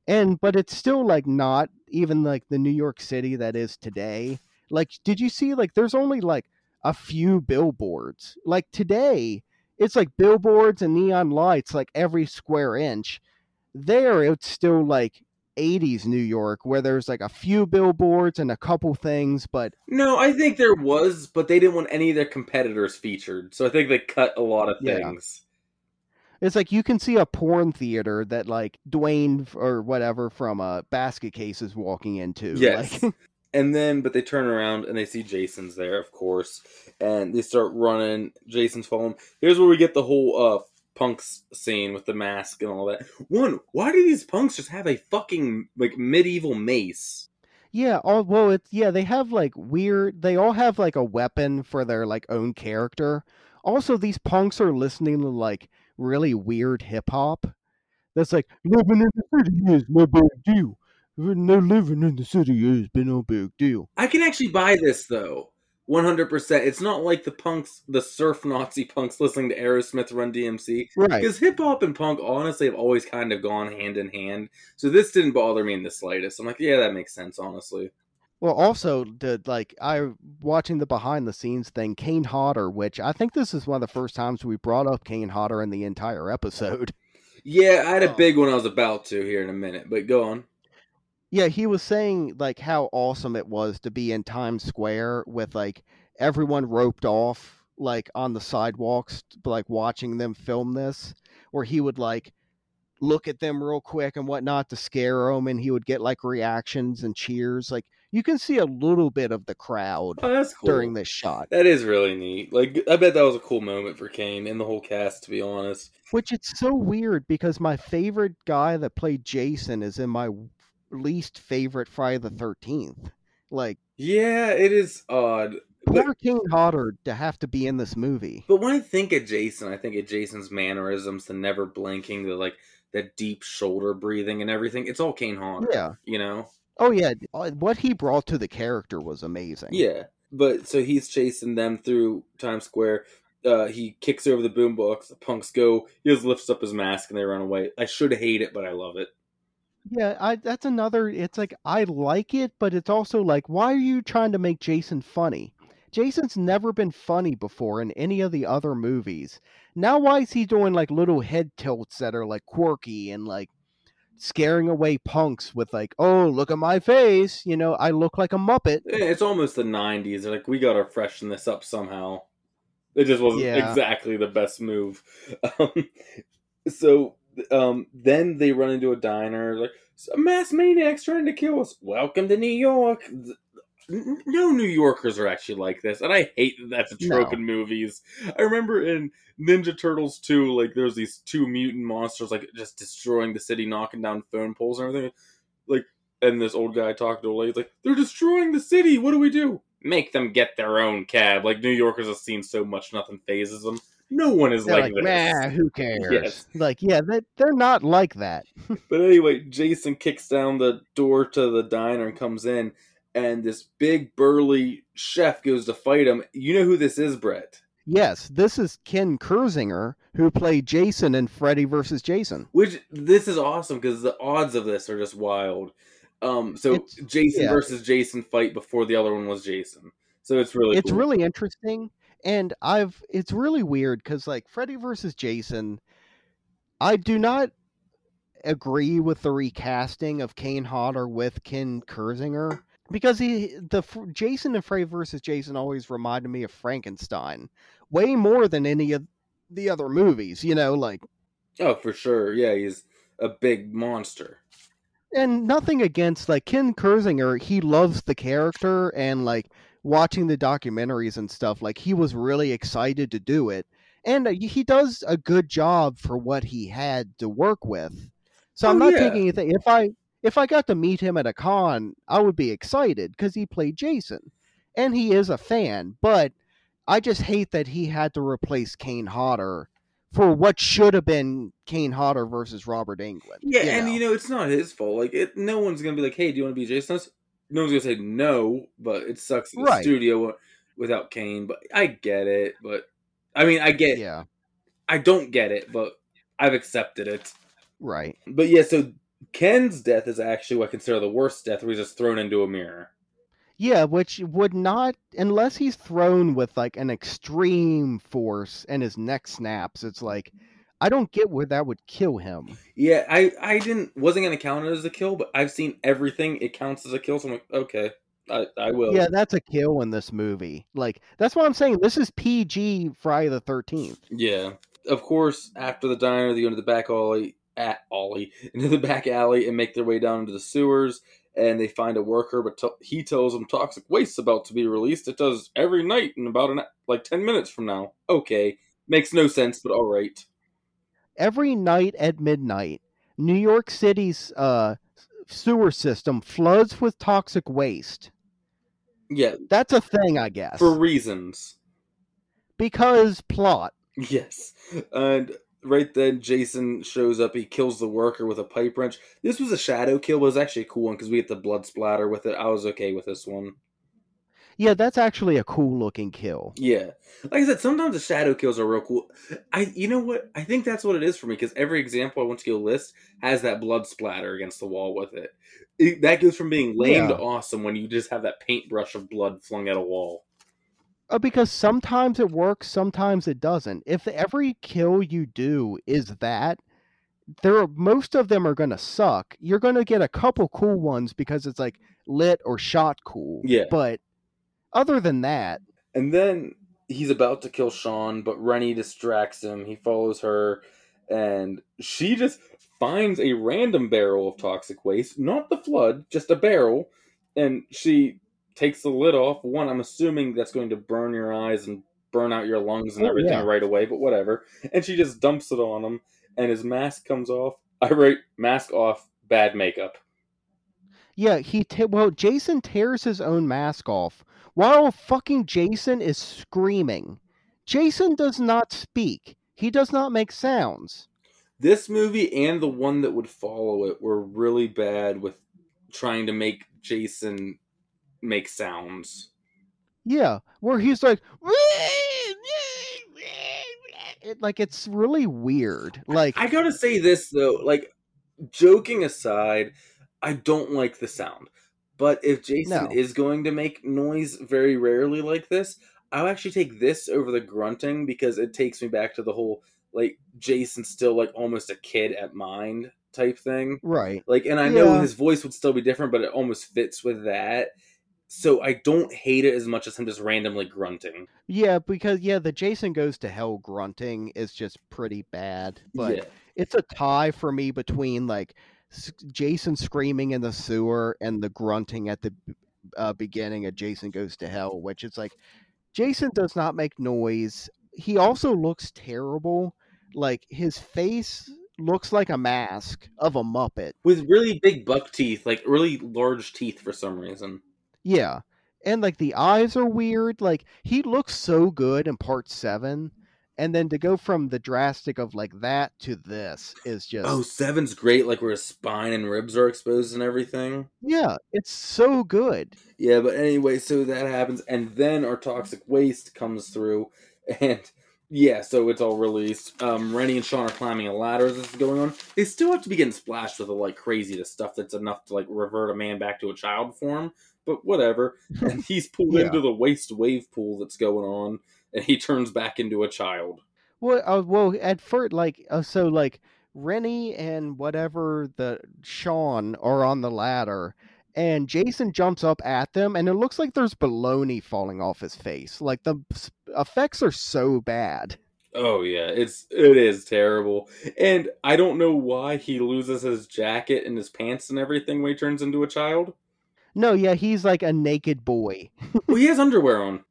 A: And, but it's still like not even like the New York City that is today. Like, did you see, like, there's only like a few billboards. Like, today, it's like billboards and neon lights like every square inch. There, it's still like 80s New York where there's like a few billboards and a couple things, but
B: No, I think there was, but they didn't want any of their competitors featured, so I think they cut a lot of
A: Yeah.
B: things.
A: It's like you can see a porn theater that like Duane or whatever from a Basket Case is walking into.
B: Yes.
A: Like,
B: And then, but they turn around and they see Jason's there, of course, and they start running. Jason's following. Here's where we get the whole uh punks scene with the mask and all that. One, why do these punks just have a fucking like medieval mace?
A: Yeah, all well, it's yeah, they have like weird. They all have like a weapon for their like own character. Also, these punks are listening to like really weird hip hop. That's like living in the city is no big deal. No living in the city has been no big deal.
B: I can actually buy this though. 100%. It's not like the punks, the surf Nazi punks listening to Aerosmith Run DMC.
A: Right.
B: Because hip hop and punk, honestly, have always kind of gone hand in hand. So this didn't bother me in the slightest. I'm like, yeah, that makes sense, honestly.
A: Well, also, the like I watching the behind the scenes thing, Kane Hodder, which I think this is one of the first times we brought up Kane Hodder in the entire episode.
B: Yeah, I had a oh. big one I was about to here in a minute, but go on.
A: Yeah, he was saying like how awesome it was to be in Times Square with like everyone roped off like on the sidewalks like watching them film this where he would like look at them real quick and whatnot to scare them and he would get like reactions and cheers like you can see a little bit of the crowd
B: Oh, that's cool.
A: during this shot
B: That is really neat. Like, I bet that was a cool moment for Kane and the whole cast, to be honest.
A: which it's so weird because my favorite guy that played jason is in my least favorite friday the 13th like
B: Yeah, it is odd.
A: Poor Kane Hodder to have to be in this movie
B: but when I think of Jason, I think of Jason's mannerisms, the never blinking, the like, that deep shoulder breathing and everything. It's all Kane Hodder.
A: yeah
B: You know?
A: oh yeah uh, what he brought to the character was amazing
B: Yeah. But so he's chasing them through Times Square. Uh, he kicks over the boombox. The punks go. He just lifts up his mask and they run away. I should hate it, but I love it.
A: Yeah, I that's another it's like I like it, but it's also like why are you trying to make Jason funny? Jason's never been funny before in any of the other movies. Now why is he doing like little head tilts that are like quirky and like scaring away punks with like, "Oh, look at my face, you know, I look like a muppet."
B: Eh, It's almost the '90s. They're like, we gotta freshen this up somehow. It just wasn't
A: Yeah.
B: exactly the best move. Um, so um, then they run into a diner. Like, mass maniac's trying to kill us. Welcome to New York. No New Yorkers are actually like this, and I hate that that's a trope
A: No.
B: in movies. I remember in Ninja Turtles 2, like there's these two mutant monsters like just destroying the city, knocking down phone poles and everything. Like, and this old guy talking to a lady, like, they're destroying the city. What do we do? Make them get their own cab. Like New Yorkers have seen so much, nothing phases them. No one is like,
A: like,
B: this.
A: "Meh, who cares?"
B: Yes.
A: Like, yeah, they, they're not like that.
B: But anyway, Jason kicks down the door to the diner and comes in, and this big burly chef goes to fight him. You know who this is, Brett?
A: Yes, this is Ken Kirzinger who played Jason in Freddy vs. Jason.
B: Which this is awesome because the odds of this are just wild. Um, so
A: It's-
B: Jason
A: yeah.
B: versus Jason fight before the other one was Jason. So it's really
A: it's
B: cool.
A: really interesting and i've it's really weird because like freddy versus jason i do not agree with the recasting of kane hodder with Ken Kirzinger because he the jason and freddy versus jason always reminded me of frankenstein way more than any of the other movies you know like
B: oh for sure. Yeah, he's a big monster.
A: and nothing against like Ken Kirzinger, he loves the character and like watching the documentaries and stuff. Like he was really excited to do it, and uh, he does a good job for what he had to work with. So I'm
B: Oh,
A: not
B: yeah.
A: taking anything. If I if I got to meet him at a con, I would be excited because he played Jason, and he is a fan. But I just hate that he had to replace Kane Hodder for what should have been Kane Hodder versus Robert Englund.
B: Yeah,
A: you
B: and
A: know?
B: you know it's not his fault. Like it, no one's gonna be like, "Hey, do you want to be Jason?" No one's gonna say no, but it sucks in the
A: Right.
B: studio without Kane. But I get it. But I mean, I get.
A: yeah,
B: I don't get it, but I've accepted it.
A: right.
B: But yeah, so Ken's death is actually what I consider the worst death, where he's just thrown into a mirror.
A: Yeah, which would not unless he's thrown with like an extreme force and his neck snaps. It's like I don't get where that would kill him.
B: Yeah, I I didn't wasn't gonna count it as a kill, but I've seen everything. It counts as a kill, so I'm like, okay, I I will.
A: Yeah, that's a kill in this movie. Like that's what I'm saying. This is PG Friday the Thirteenth.
B: Yeah. Of course, after the diner, they go into the back alley, at Ollie, into the back alley and make their way down into the sewers. and they find a worker, but t- he tells them toxic waste's about to be released. It does every night in about an like ten minutes from now. Okay, makes no sense, but all right.
A: Every night at midnight, New York City's uh, sewer system floods with toxic waste.
B: Yeah,
A: That's a thing, I guess.
B: for reasons.
A: because plot.
B: Yes. And right then, Jason shows up. He kills the worker with a pipe wrench. This was a shadow kill, but it was actually a cool one because we get the blood splatter with it. I was okay with this one.
A: Yeah, that's actually a cool looking kill.
B: Yeah. Like I said, sometimes the shadow kills are real cool. I, you know what? I think that's what it is for me because every example I want to go list has that blood splatter against the wall with it. it that goes from being lame to awesome when you just have that paintbrush of blood flung at a wall.
A: Uh, because sometimes it works, sometimes it doesn't. If every kill you do is that, there are, most of them are going to suck. You're going to get a couple cool ones because it's like lit or shot cool.
B: Yeah.
A: But other than that,
B: And then he's about to kill Sean, but Rennie distracts him. He follows her, and she just finds a random barrel of toxic waste, not the flood, just a barrel, and she takes the lid off. One, I'm assuming that's going to burn your eyes and burn out your lungs and
A: Oh,
B: everything
A: yeah.
B: right away, but whatever. And she just dumps it on him, and his mask comes off. I write mask off, bad makeup.
A: yeah, he ta- well, Jason tears his own mask off while fucking Jason is screaming. Jason does not speak. He does not make sounds.
B: This movie and the one that would follow it were really bad with trying to make Jason make sounds.
A: Yeah, where he's like, it, like it's really weird. Like,
B: I gotta say this though, like joking aside, I don't like the sound. But if Jason
A: No.
B: is going to make noise very rarely like this, I'll actually take this over the grunting because it takes me back to the whole like Jason's still like almost a kid at mind type thing.
A: right?
B: Like, and I know his voice would still be different, but it almost fits with that. So I don't hate it as much as him just randomly grunting.
A: Yeah, because yeah, the Jason goes to hell grunting is just pretty bad. But
B: yeah,
A: it's a tie for me between like Jason screaming in the sewer and the grunting at the uh, beginning of Jason Goes to Hell, which is like Jason does not make noise. He also looks terrible. Like his face looks like a mask of a Muppet.
B: with really big buck teeth, like really large teeth for some reason.
A: Yeah. And like the eyes are weird. Like he looks so good in part seven. And then to go from the drastic of like that to this is just
B: Oh, seven's great, like where his spine and ribs are exposed and everything.
A: yeah, it's so good.
B: Yeah, but anyway, so that happens, and then our toxic waste comes through, and yeah, so it's all released. Um, Rennie and Sean are climbing a ladder as this is going on. They still have to be getting splashed with the like crazy the stuff that's enough to like revert a man back to a child form, but whatever. And he's pulled
A: Yeah.
B: into the waste wave pool that's going on, and he turns back into a child.
A: Well, uh, well, at first, like, uh, so, like, Rennie and whatever the Sean are on the ladder, and Jason jumps up at them, and it looks like there's baloney falling off his face. Like the effects are so bad.
B: Oh yeah, it's it is terrible, and I don't know why he loses his jacket and his pants and everything when he turns into a child.
A: No, yeah, he's like a naked boy.
B: well, he has underwear on.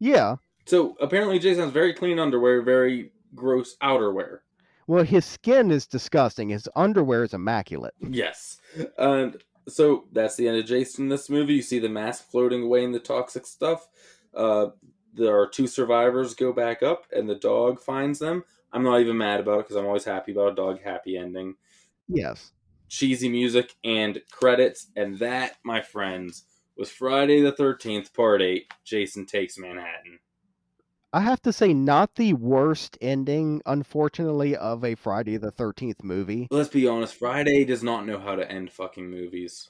A: Yeah.
B: So apparently, Jason has very clean underwear, very gross outerwear.
A: Well, his skin is disgusting. His underwear is immaculate.
B: Yes, and so that's the end of Jason in this movie. You see the mask floating away in the toxic stuff. Uh, there are two survivors go back up, and the dog finds them. I'm not even mad about it because I'm always happy about a dog happy ending.
A: Yes.
B: cheesy music and credits, and that, my friends, was Friday the Thirteenth Part Eight. Jason takes Manhattan.
A: I have to say, not the worst ending, unfortunately, of a Friday the 13th movie.
B: Let's be honest, Friday does not know how to end fucking movies.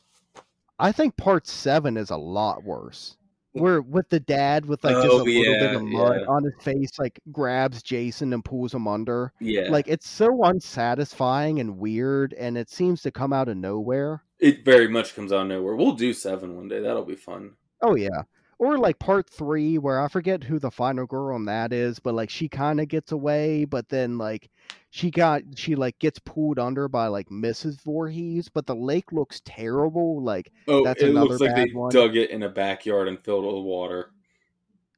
A: I think part seven is a lot worse. Where with the dad with like just oh, a
B: Oh,
A: little bit of mud
B: yeah.
A: on his face, like grabs Jason and pulls him under.
B: Yeah,
A: Like it's so unsatisfying and weird, and it seems to come out of nowhere.
B: it very much comes out of nowhere. We'll do seven one day. That'll be fun.
A: Oh yeah. Or like part three where I forget who the final girl on that is, but like she kind of gets away, but then like she got she like gets pulled under by like Mrs. Voorhees, but the lake looks terrible. Like
B: Oh,
A: That's
B: it
A: another
B: looks like they
A: one.
B: dug it in a backyard and filled it with water.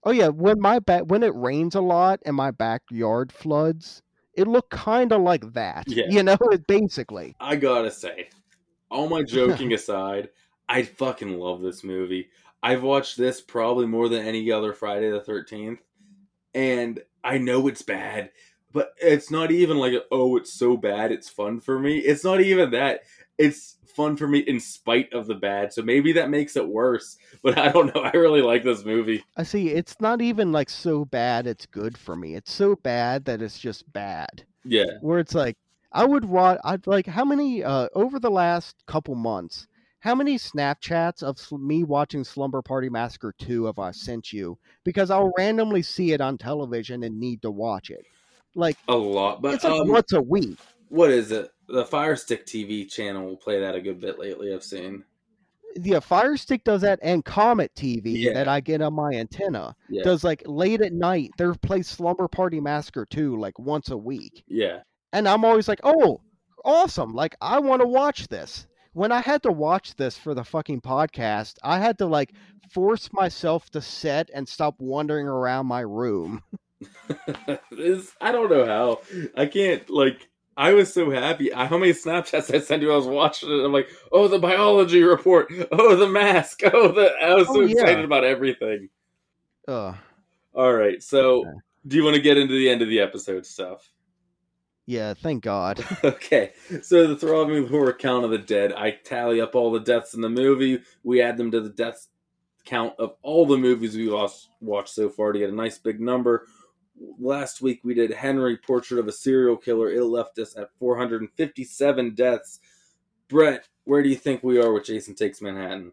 A: oh yeah, when my back when it rains a lot and my backyard floods, it looked kind of like that.
B: Yeah.
A: You know, it basically.
B: I gotta say, all my joking aside, I fucking love this movie. I've watched this probably more than any other Friday the 13th, and I know it's bad, but it's not even like, oh, it's so bad, it's fun for me. It's not even that. It's fun for me in spite of the bad, so maybe that makes it worse, but I don't know. I really like this movie.
A: I see. It's not even like so bad it's good for me. It's so bad that it's just bad.
B: Yeah.
A: where it's like I would watch. I'd like how many uh over the last couple months. How many Snapchats of me watching Slumber Party Massacre 2 have I sent you? Because I'll randomly see it on television and need to watch it. Like,
B: A lot, but
A: it's like
B: um,
A: once a week.
B: what is it? The Fire Stick TV channel will play that a good bit lately. I've seen.
A: Yeah, Fire Stick does that, and Comet TV
B: Yeah.
A: that I get on my antenna
B: Yeah,
A: does like late at night. They play Slumber Party Massacre 2 like once a week.
B: yeah.
A: and I'm always like, "Oh, awesome! Like I want to watch this." When I had to watch this for the fucking podcast, I had to like force myself to sit and stop wandering around my room.
B: this, I don't know how. I can't like. I was so happy. I, how many Snapchats I sent you? I was watching it. I'm like, oh, the biology report. Oh, the mask. Oh, the. I was so
A: Oh, yeah.
B: excited about everything.
A: Ugh.
B: All right. So,
A: Okay.
B: do you want to get into the end of the episode stuff?
A: Yeah, thank God.
B: Okay, so the throbbing horror count of the dead. I tally up all the deaths in the movie. We add them to the deaths count of all the movies we lost watched so far to get a nice big number. Last week we did Henry Portrait of a Serial Killer. It left us at 457 deaths. Brett, where do you think we are with Jason Takes Manhattan?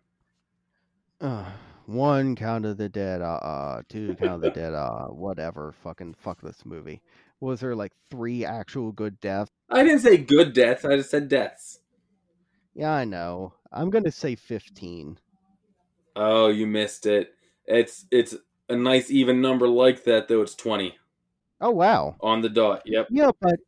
A: Ugh. One count of the dead. Uh, uh two count of the dead. Uh, whatever. Fucking fuck this movie. Was there like three actual good deaths?
B: I didn't say good deaths. I just said deaths.
A: Yeah, I know. I'm gonna say fifteen.
B: Oh, you missed it. It's it's a nice even number like that though. It's 20
A: Oh wow.
B: on the dot. Yep.
A: Yeah, but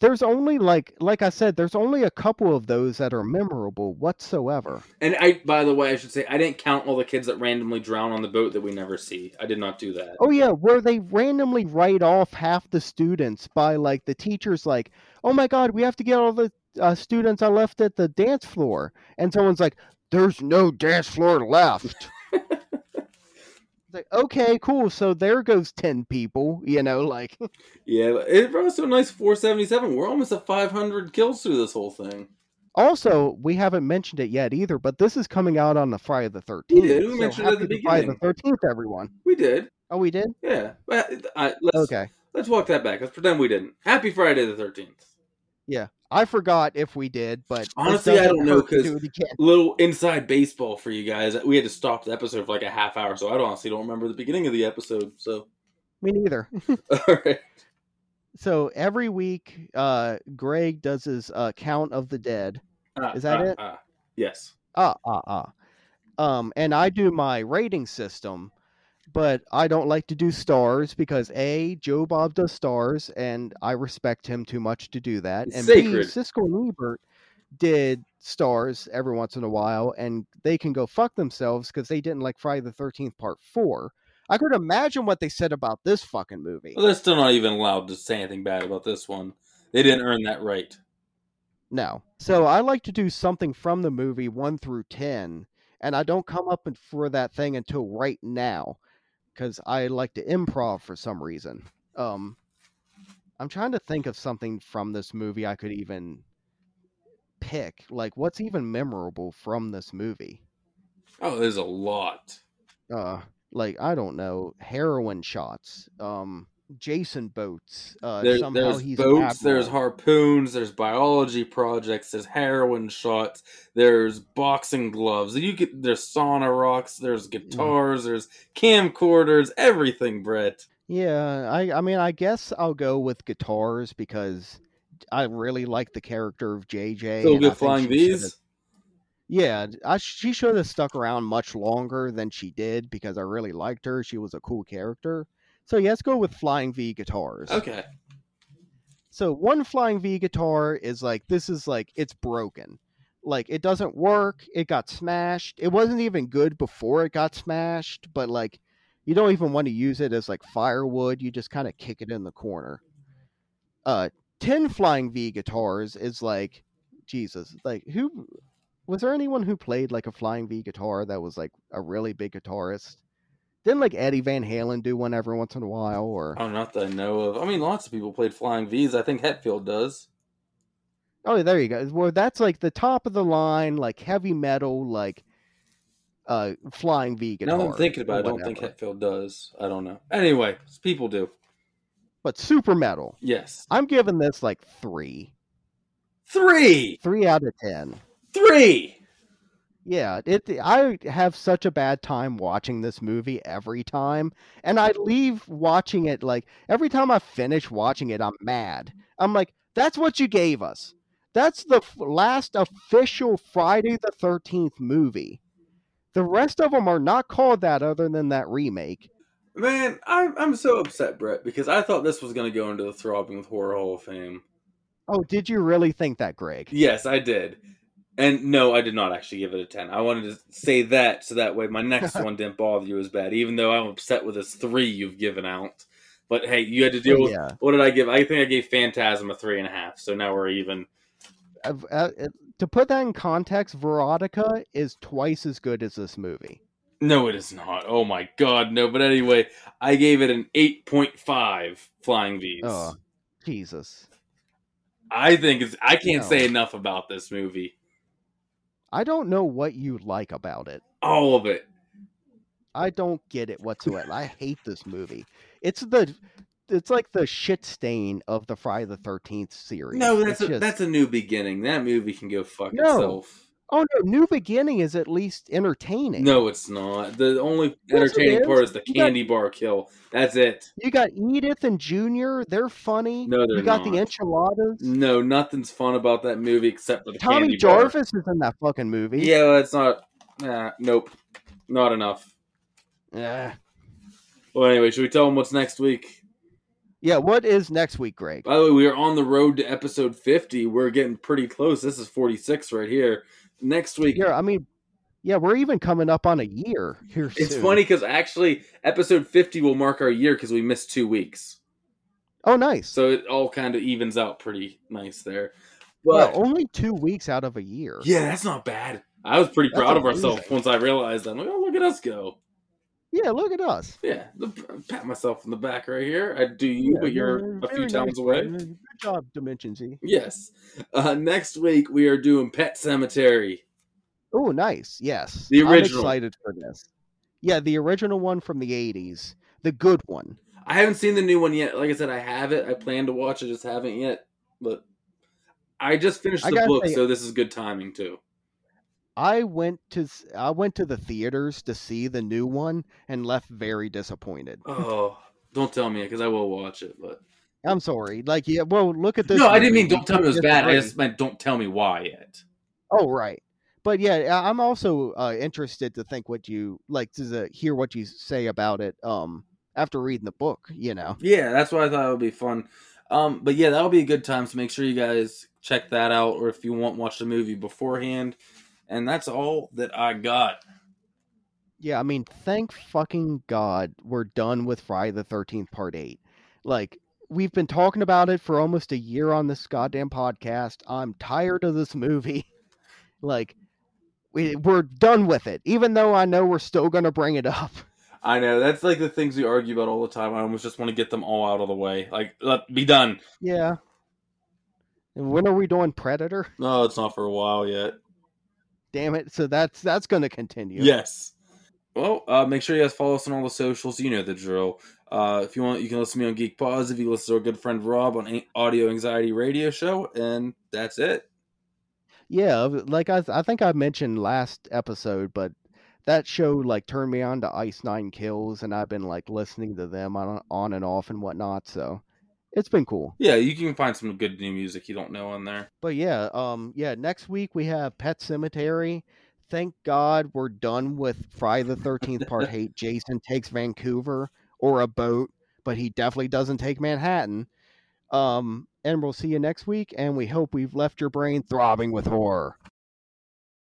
A: there's only like like I said, there's only a couple of those that are memorable whatsoever.
B: And I, by the way, I should say I didn't count all the kids that randomly drown on the boat that we never see. I did not do that.
A: Oh yeah, where they randomly write off half the students by like the teachers like, "Oh my god, we have to get all the uh, students I left at the dance floor." And someone's like, "There's no dance floor left." It's like, "Okay, cool. So there goes 10 people, you know, like
B: Yeah, it brought us to a nice 477. We're almost at 500 kills through this whole thing.
A: Also, we haven't mentioned it yet either, but this is coming out on the Friday the 13th.
B: We did, we
A: so
B: mentioned it at the
A: Friday the 13th, everyone.
B: We did.
A: Oh, we did?
B: Yeah. But, uh, let's,
A: Okay.
B: let's walk that back. Let's pretend we didn't. Happy Friday the 13th.
A: I forgot if we did, but
B: Honestly, I don't know, because
A: do.
B: Little inside baseball for you guys. We had to stop the episode for like a half hour, so I honestly don't remember the beginning of the episode. So,
A: Me neither.
B: all right.
A: So every week, uh, Greg does his uh, count of the dead.
B: Ah,
A: Is that
B: ah,
A: it?
B: ah. Yes.
A: Ah, ah, ah. Um, and I do my rating system, but I don't like to do stars because a Joe Bob does stars, and I respect him too much to do that.
B: It's
A: and
B: sacred.
A: B Siskel and Ebert did stars every once in a while, and they can go fuck themselves because they didn't like Friday the Thirteenth Part Four. I could imagine what they said about this fucking movie.
B: Well, they're still not even allowed to say anything bad about this one. They didn't earn that right.
A: No. So I like to do something from the movie 1 through 10, and I don't come up for that thing until right now cuz I like to improv for some reason. Um I'm trying to think of something from this movie I could even pick. Like what's even memorable from this movie?
B: Oh, there's a lot.
A: Uh like I don't know, heroin shots, um Jason boats, uh
B: There,
A: somehow
B: there's
A: he's
B: boats, there's harpoons, there's biology projects, there's heroin shots, there's boxing gloves. You get there's sauna rocks, there's guitars, there's camcorders, everything, Brett.
A: Yeah, I I mean I guess I'll go with guitars because I really like the character of JJ.
B: Still good flying these.
A: Yeah, I, she should have stuck around much longer than she did because I really liked her. She was a cool character. So yeah, let's go with Flying V guitars.
B: Okay.
A: So one Flying V guitar is like this is like it's broken. Like it doesn't work. It got smashed. It wasn't even good before it got smashed, but like you don't even want to use it as like firewood. You just kind of kick it in the corner. Uh 10 Flying V guitars is like Jesus. Like who was there anyone who played like a Flying V guitar that was like a really big guitarist? Didn't like Eddie Van Halen do one every once in a while or
B: Oh, not that I know of. I mean, lots of people played Flying V's. I think Hetfield does.
A: Oh, there you go. Well, that's like the top of the line, like heavy metal, like uh flying V guitar.
B: Now I'm thinking about it, I don't think. Hetfield does. I don't know. Anyway, people do.
A: But super metal.
B: Yes.
A: I'm giving this like three,
B: Three!
A: three out of ten.
B: Three!
A: Yeah, it. I have such a bad time watching this movie every time, and I leave watching it like every time I finish watching it, I'm mad. I'm like, that's what you gave us. That's the f- last official Friday the Thirteenth movie. The rest of them are not called that, other than that remake.
B: Man, I'm, I'm so upset, Brett, because I thought this was going to go into the Throbbing with Horror Hall of Fame.
A: Oh, did you really think that, Greg?
B: Yes, I did. And no, I did not actually give it a 10. I wanted to say that so that way my next one didn't bother you as bad, even though I'm upset with this three you've given out. But hey, you had to deal with.
A: yeah.
B: What did I give? I think I gave Phantasm a three and a half, so now we're even.
A: Uh, uh, to put that in context, Veronica is twice as good as this movie.
B: No, it is not. Oh my god, no. But anyway, I gave it an 8.5 Flying V's.
A: Oh, Jesus.
B: I think it's. I can't
A: No.
B: say enough about this movie.
A: I don't know what you like about it.
B: All of it.
A: I don't get it whatsoever. I hate this movie. It's the it's like the shit stain of the Friday the Thirteenth series.
B: No, that's
A: It's
B: a,
A: just-
B: that's a new beginning. That movie can go fuck
A: No.
B: itself.
A: Oh no, New Beginning is at least entertaining.
B: No, it's not. The only
A: Yes,
B: entertaining part
A: is.
B: is the
A: You got-
B: candy bar kill. That's it.
A: you got Edith and Junior. They're funny.
B: No, they're
A: you got the enchiladas.
B: No, nothing's fun about that movie except for the
A: Tommy
B: candy bar.
A: Jarvis is in that fucking movie.
B: Yeah, that's not. Nah, nope, not enough.
A: Yeah.
B: Well, anyway, should we tell them what's next week?
A: Yeah. What is next week, Greg?
B: By the way, we are on the road to episode fifty. We're getting pretty close. This is forty six right here. Next week,
A: Yeah, I mean, yeah, we're even coming up on a year here.
B: it's
A: soon.
B: funny because actually, episode fifty will mark our year because we missed two weeks.
A: Oh, nice.
B: So it all kind of evens out pretty nice there.
A: well,
B: But
A: only two weeks out of a year.
B: yeah, that's not bad. I was pretty
A: That's
B: proud of ourselves once I realized that. I'm like, oh, look at us go.
A: Yeah, look at us.
B: Yeah, pat myself in the back right here. I do you,
A: Yeah,
B: but you're a few towns
A: nice,
B: away.
A: Good job, Dimension Z.
B: Yes. Uh, next week we are doing Pet Sematary.
A: Oh, nice. Yes.
B: The original.
A: I'm excited for this. Yeah, the original one from the 80s. The good one.
B: I haven't seen the new one yet. Like I said, I have it. I plan to watch it, I just haven't yet. But I just finished the book,
A: say-
B: so this is good timing too.
A: I went to I went to the theaters to see the new one and left very disappointed.
B: Oh, don't tell me because I will watch it. But
A: I'm sorry. Like, yeah, well, look at this.
B: no, I didn't
A: movie.
B: mean don't tell me it was bad. I just meant don't tell me why yet.
A: Oh, right. But yeah, I'm also uh, interested to think what you like to hear what you say about it. Um, after reading the book, you know.
B: Yeah, that's why I thought it would be fun. Um, but yeah, that'll be a good time. So make sure you guys check that out, or if you want, watch the movie beforehand. And that's all that I got.
A: Yeah, I mean, thank fucking God we're done with Friday the 13th Part 8. Like, we've been talking about it for almost a year on this goddamn podcast. I'm tired of this movie. like, we, we're done with it, even though I know we're still going to bring it up.
B: I know that's like the things we argue about all the time. I almost just want to get them all out of the way. Like, let be done.
A: Yeah. And when are we doing Predator?
B: No, it's not for a while yet.
A: Damn it. So that's that's going to continue.
B: Yes. Well, uh, make sure you guys follow us on all the socials. You know the drill. Uh, if you want, you can listen to me on Geek Pause. If you listen to our good friend Rob on Audio Anxiety Radio Show, and that's it.
A: Yeah, like I, I think I mentioned last episode, but that show like turned me on to Ice Nine Kills, and I've been like listening to them on on and off and whatnot. So it's been cool.
B: Yeah, you can find some good new music you don't know on there.
A: But yeah, um, yeah. Next week we have Pet Sematary. Thank God we're done with Friday the Thirteenth Part Eight. Jason takes Vancouver or a boat, but he definitely doesn't take Manhattan. Um, and we'll see you next week. And we hope we've left your brain throbbing with horror.